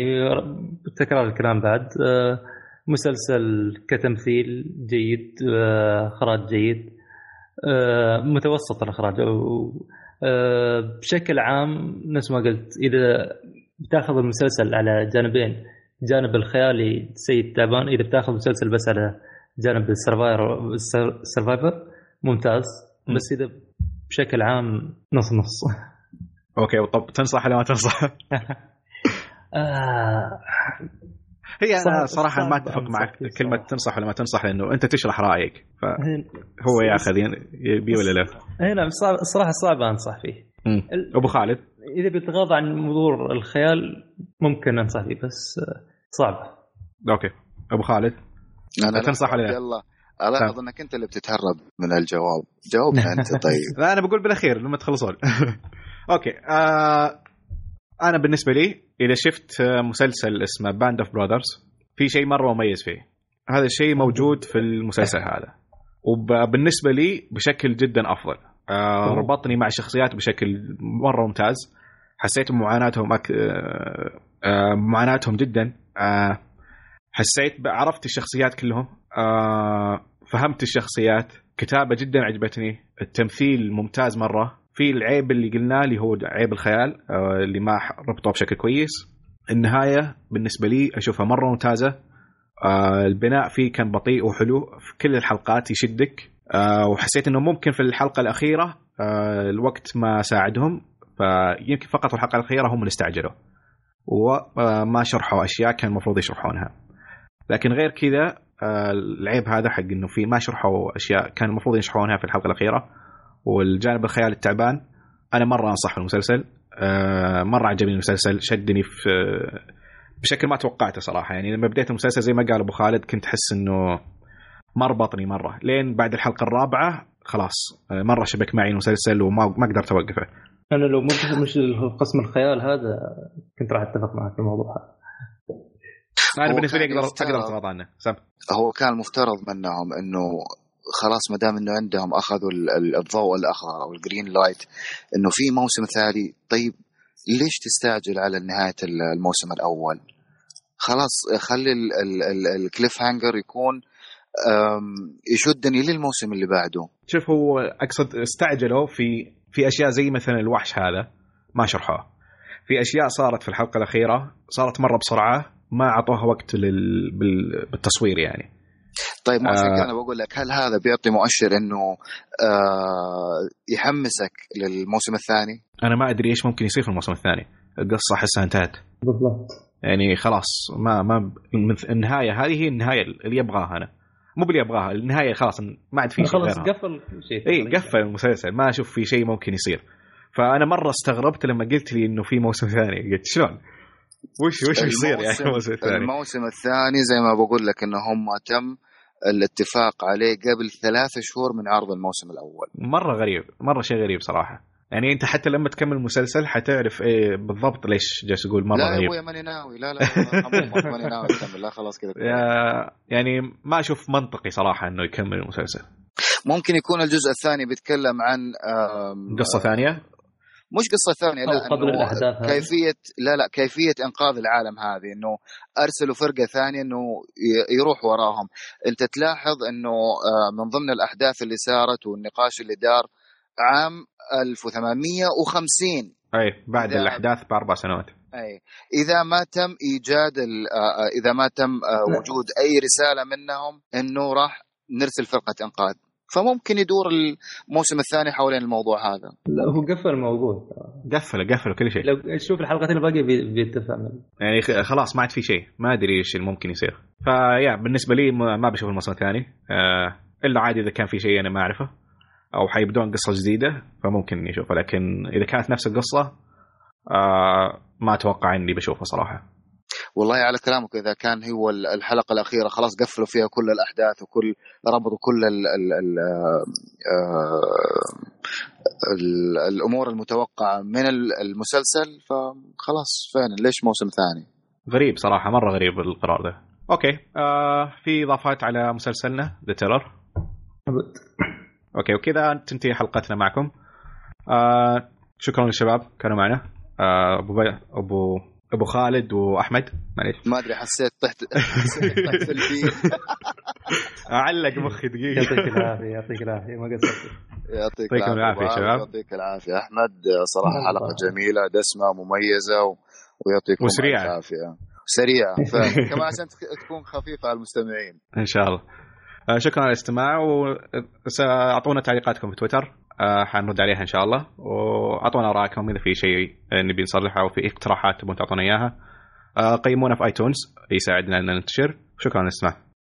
تكرار الكلام بعد. آه، مسلسل كتمثيل جيد آه، إخراج جيد. آه، متوسط الإخراج. أو- بشكل عام نفس ما قلت إذا بتاخذ المسلسل على جانبين جانب الخيالي سيء تعبان إذا بتاخذ مسلسل بس على جانب ال survival ال survival ممتاز. بس إذا بشكل عام نص نص. okay طب تنصح ولا ما تنصح؟ <laughs> آه هي أنا صراحة ما أتفق معك كلمة. تنصح ولا ما تنصح لأنه أنت تشرح رأيك فهو ياخذ يبي ولا لا؟ هنا صعب الصراحه صعب أنصح فيه. أبو خالد؟ إذا بيتغاضى عن موضوع الخيال ممكن أنصح فيه بس صعب أوكي. أبو خالد؟ أنا تنصح ولا لا؟ يلا. الاحظ انك أنت اللي بتتهرب من الجواب. جاوبنا <laughs> أنت طيب. لا أنا بقول بالأخير لما تخلصون. <laughs> okay. آه أنا بالنسبة لي إذا شفت مسلسل اسمه Band of Brothers في شيء مرة مميز فيه. هذا الشيء موجود في المسلسل هذا. وبالنسبه لي بشكل جدا أفضل. آه. ربطني مع الشخصيات بشكل مرة ممتاز. حسيت بمعاناتهم أك... آه آه معاناتهم جدا. آه حسيت عرفت الشخصيات كلهم. فهمت الشخصيات. كتابة جدا عجبتني. التمثيل ممتاز مرة. في العيب اللي قلناه اللي هو عيب الخيال اللي ما ربطوه بشكل كويس. النهاية بالنسبة لي أشوفها مرة ممتازة. البناء فيه كان بطيء وحلو. في كل الحلقات يشدك. وحسيت إنه ممكن في الحلقة الأخيرة الوقت ما ساعدهم. فيمكن فقط في الحلقة الأخيرة هم اللي استعجلوا. وما شرحوا أشياء كان المفروض يشرحونها. لكن غير كذا آه، العيب هذا حق إنه في ما شرحوا أشياء كان المفروض يشرحونها في الحلقة الأخيرة. والجانب الخيالي التعبان أنا مرة أنصح بالمسلسل آه، مرة عجبني المسلسل شدني في بشكل ما توقعته صراحة. يعني لما بديت المسلسل زي ما قال أبو خالد كنت أحس إنه ما ربطني مرة. لين بعد الحلقة الرابعة خلاص آه، مرة شبك معي المسلسل وما ما قدرت أوقفه. أنا لو مش مش قسم الخيال هذا كنت راح أتفق معك في الموضوع هذا. أنا هو بالنسبة لي كان أقدر أقدر اتغاضى عنه سم هو كان المفترض منهم إنه خلاص ما دام إنه عندهم أخذوا ال- ال- الضوء الأخضر أو ال green light إنه في موسم ثاني طيب ليش تستعجل على نهاية ال- الموسم الأول؟ خلاص خلي ال- ال- ال- ال cliffhanger يكون يشدني للموسم اللي بعده. شوف هو أقصد استعجلوا في في أشياء زي مثلا الوحش هذا ما شرحوه. في أشياء صارت في الحلقة الأخيرة صارت مرة بسرعة ما اعطوها وقت لل... بال... بالتصوير يعني. طيب ما آه. أنا بقول لك هل هذا بيعطي مؤشر إنه آه يحمسك للموسم الثاني؟ أنا ما أدري إيش ممكن يصير في الموسم الثاني. القصة أحسها انتهت. بالضبط. يعني خلاص ما ما النهاية هذه هي النهاية اللي يبغاها أنا. مو باللي أبغاها النهاية خلاص ما عاد في شيء خلاص. قفل كل شيء إي قفل المسلسل ما أشوف في شيء ممكن يصير فأنا مرة استغربت لما قلت لي إنه في موسم ثاني قلت شلون؟ وش وش بيصير يعني الموسم- الموسم الثاني؟ الموسم الثاني زي ما بقول لك إنه هم تم الاتفاق عليه قبل ثلاثة شهور من عرض الموسم الأول مرة غريب مرة شيء غريب صراحة يعني انت حتى لما تكمل المسلسل حتعرف إيه بالضبط ليش جالس أقول مره لا يا أبويا ماني ناوي. لا لا ماني ناوي اكمل لا خلاص كذا يعني ما أشوف منطقي صراحة إنه يكمل المسلسل. ممكن يكون الجزء الثاني بيتكلم عن قصة ثانية؟ مش قصة ثانية لا قبل هذه. كيفية لا لا كيفية إنقاذ العالم هذه إنه أرسلوا فرقة ثانية إنه يروح وراهم. أنت تلاحظ إنه آه، من ضمن الأحداث اللي صارت والنقاش اللي دار عام 1850 أي بعد إذا- الأحداث بأربع سنوات. أي. إذا ما تم إيجاد ال- آه، آه، إذا ما تم آه،. وجود أي رسالة منهم إنه راح نرسل فرقة إنقاذ. فممكن يدور الموسم الثاني حوالين الموضوع هذا. لا هو قفل الموضوع. قفلوا قفلوا كل شيء. لو تشوف الحلقتين الباقية بي- بيتفق منه يعني خ- خلاص ما عاد في شيء. ما أدري إيش اللي ممكن يصير. فيا بالنسبة لي ما ما بشوف الموسم الثاني. آه إلا عادي إذا كان في شيء أنا ما أعرفه. أو حيبدون قصة جديدة فممكن اني اشوفها لكن إذا كانت نفس القصة آه ما أتوقع إني بشوفها صراحة. والله على كلامك إذا كان هو ال- الحلقة الأخيرة خلاص قفلوا فيها كل الأحداث وكل ربطوا كل ال ال ال آه، ال الأمور المتوقعة من ال- المسلسل فخلاص فعلا ليش موسم ثاني؟ غريب صراحة مرة غريب القرار ده. okay آه في إضافات على مسلسلنا The Terror. okay وكذا تنتهي حلقتنا معكم. آه شكرا للشباب كانوا معنا. آه أبو بي... أبو أبو خالد وأحمد. معليش. ما أدري حسيت طحت حسيت طحت <laughs> أعلق مخي دقيقة. يعطيك العافية يعطيك العافية ما قصرت. يعطيك يعطيكم العافية يا أبو شباب. يعطيك العافية. أحمد صراحة. حلقة جميلة دسمة مميزة و... ويعطيكم وسريعة. ألف عافيه سريعه <laughs> كمان عشان تك- تكون خفيفة على المستمعين. إن شاء الله. شكرا على الاستماع وسأعطونا تعليقاتكم في تويتر. آه حنرد عليها إن شاء الله. وأعطونا ارائكم إذا في شيء نبي نصلحه أو في اقتراحات تبون تعطونا إياها. آه قيمونا في آيتونز يساعدنا أن ننتشر. شكرا على الاستماع.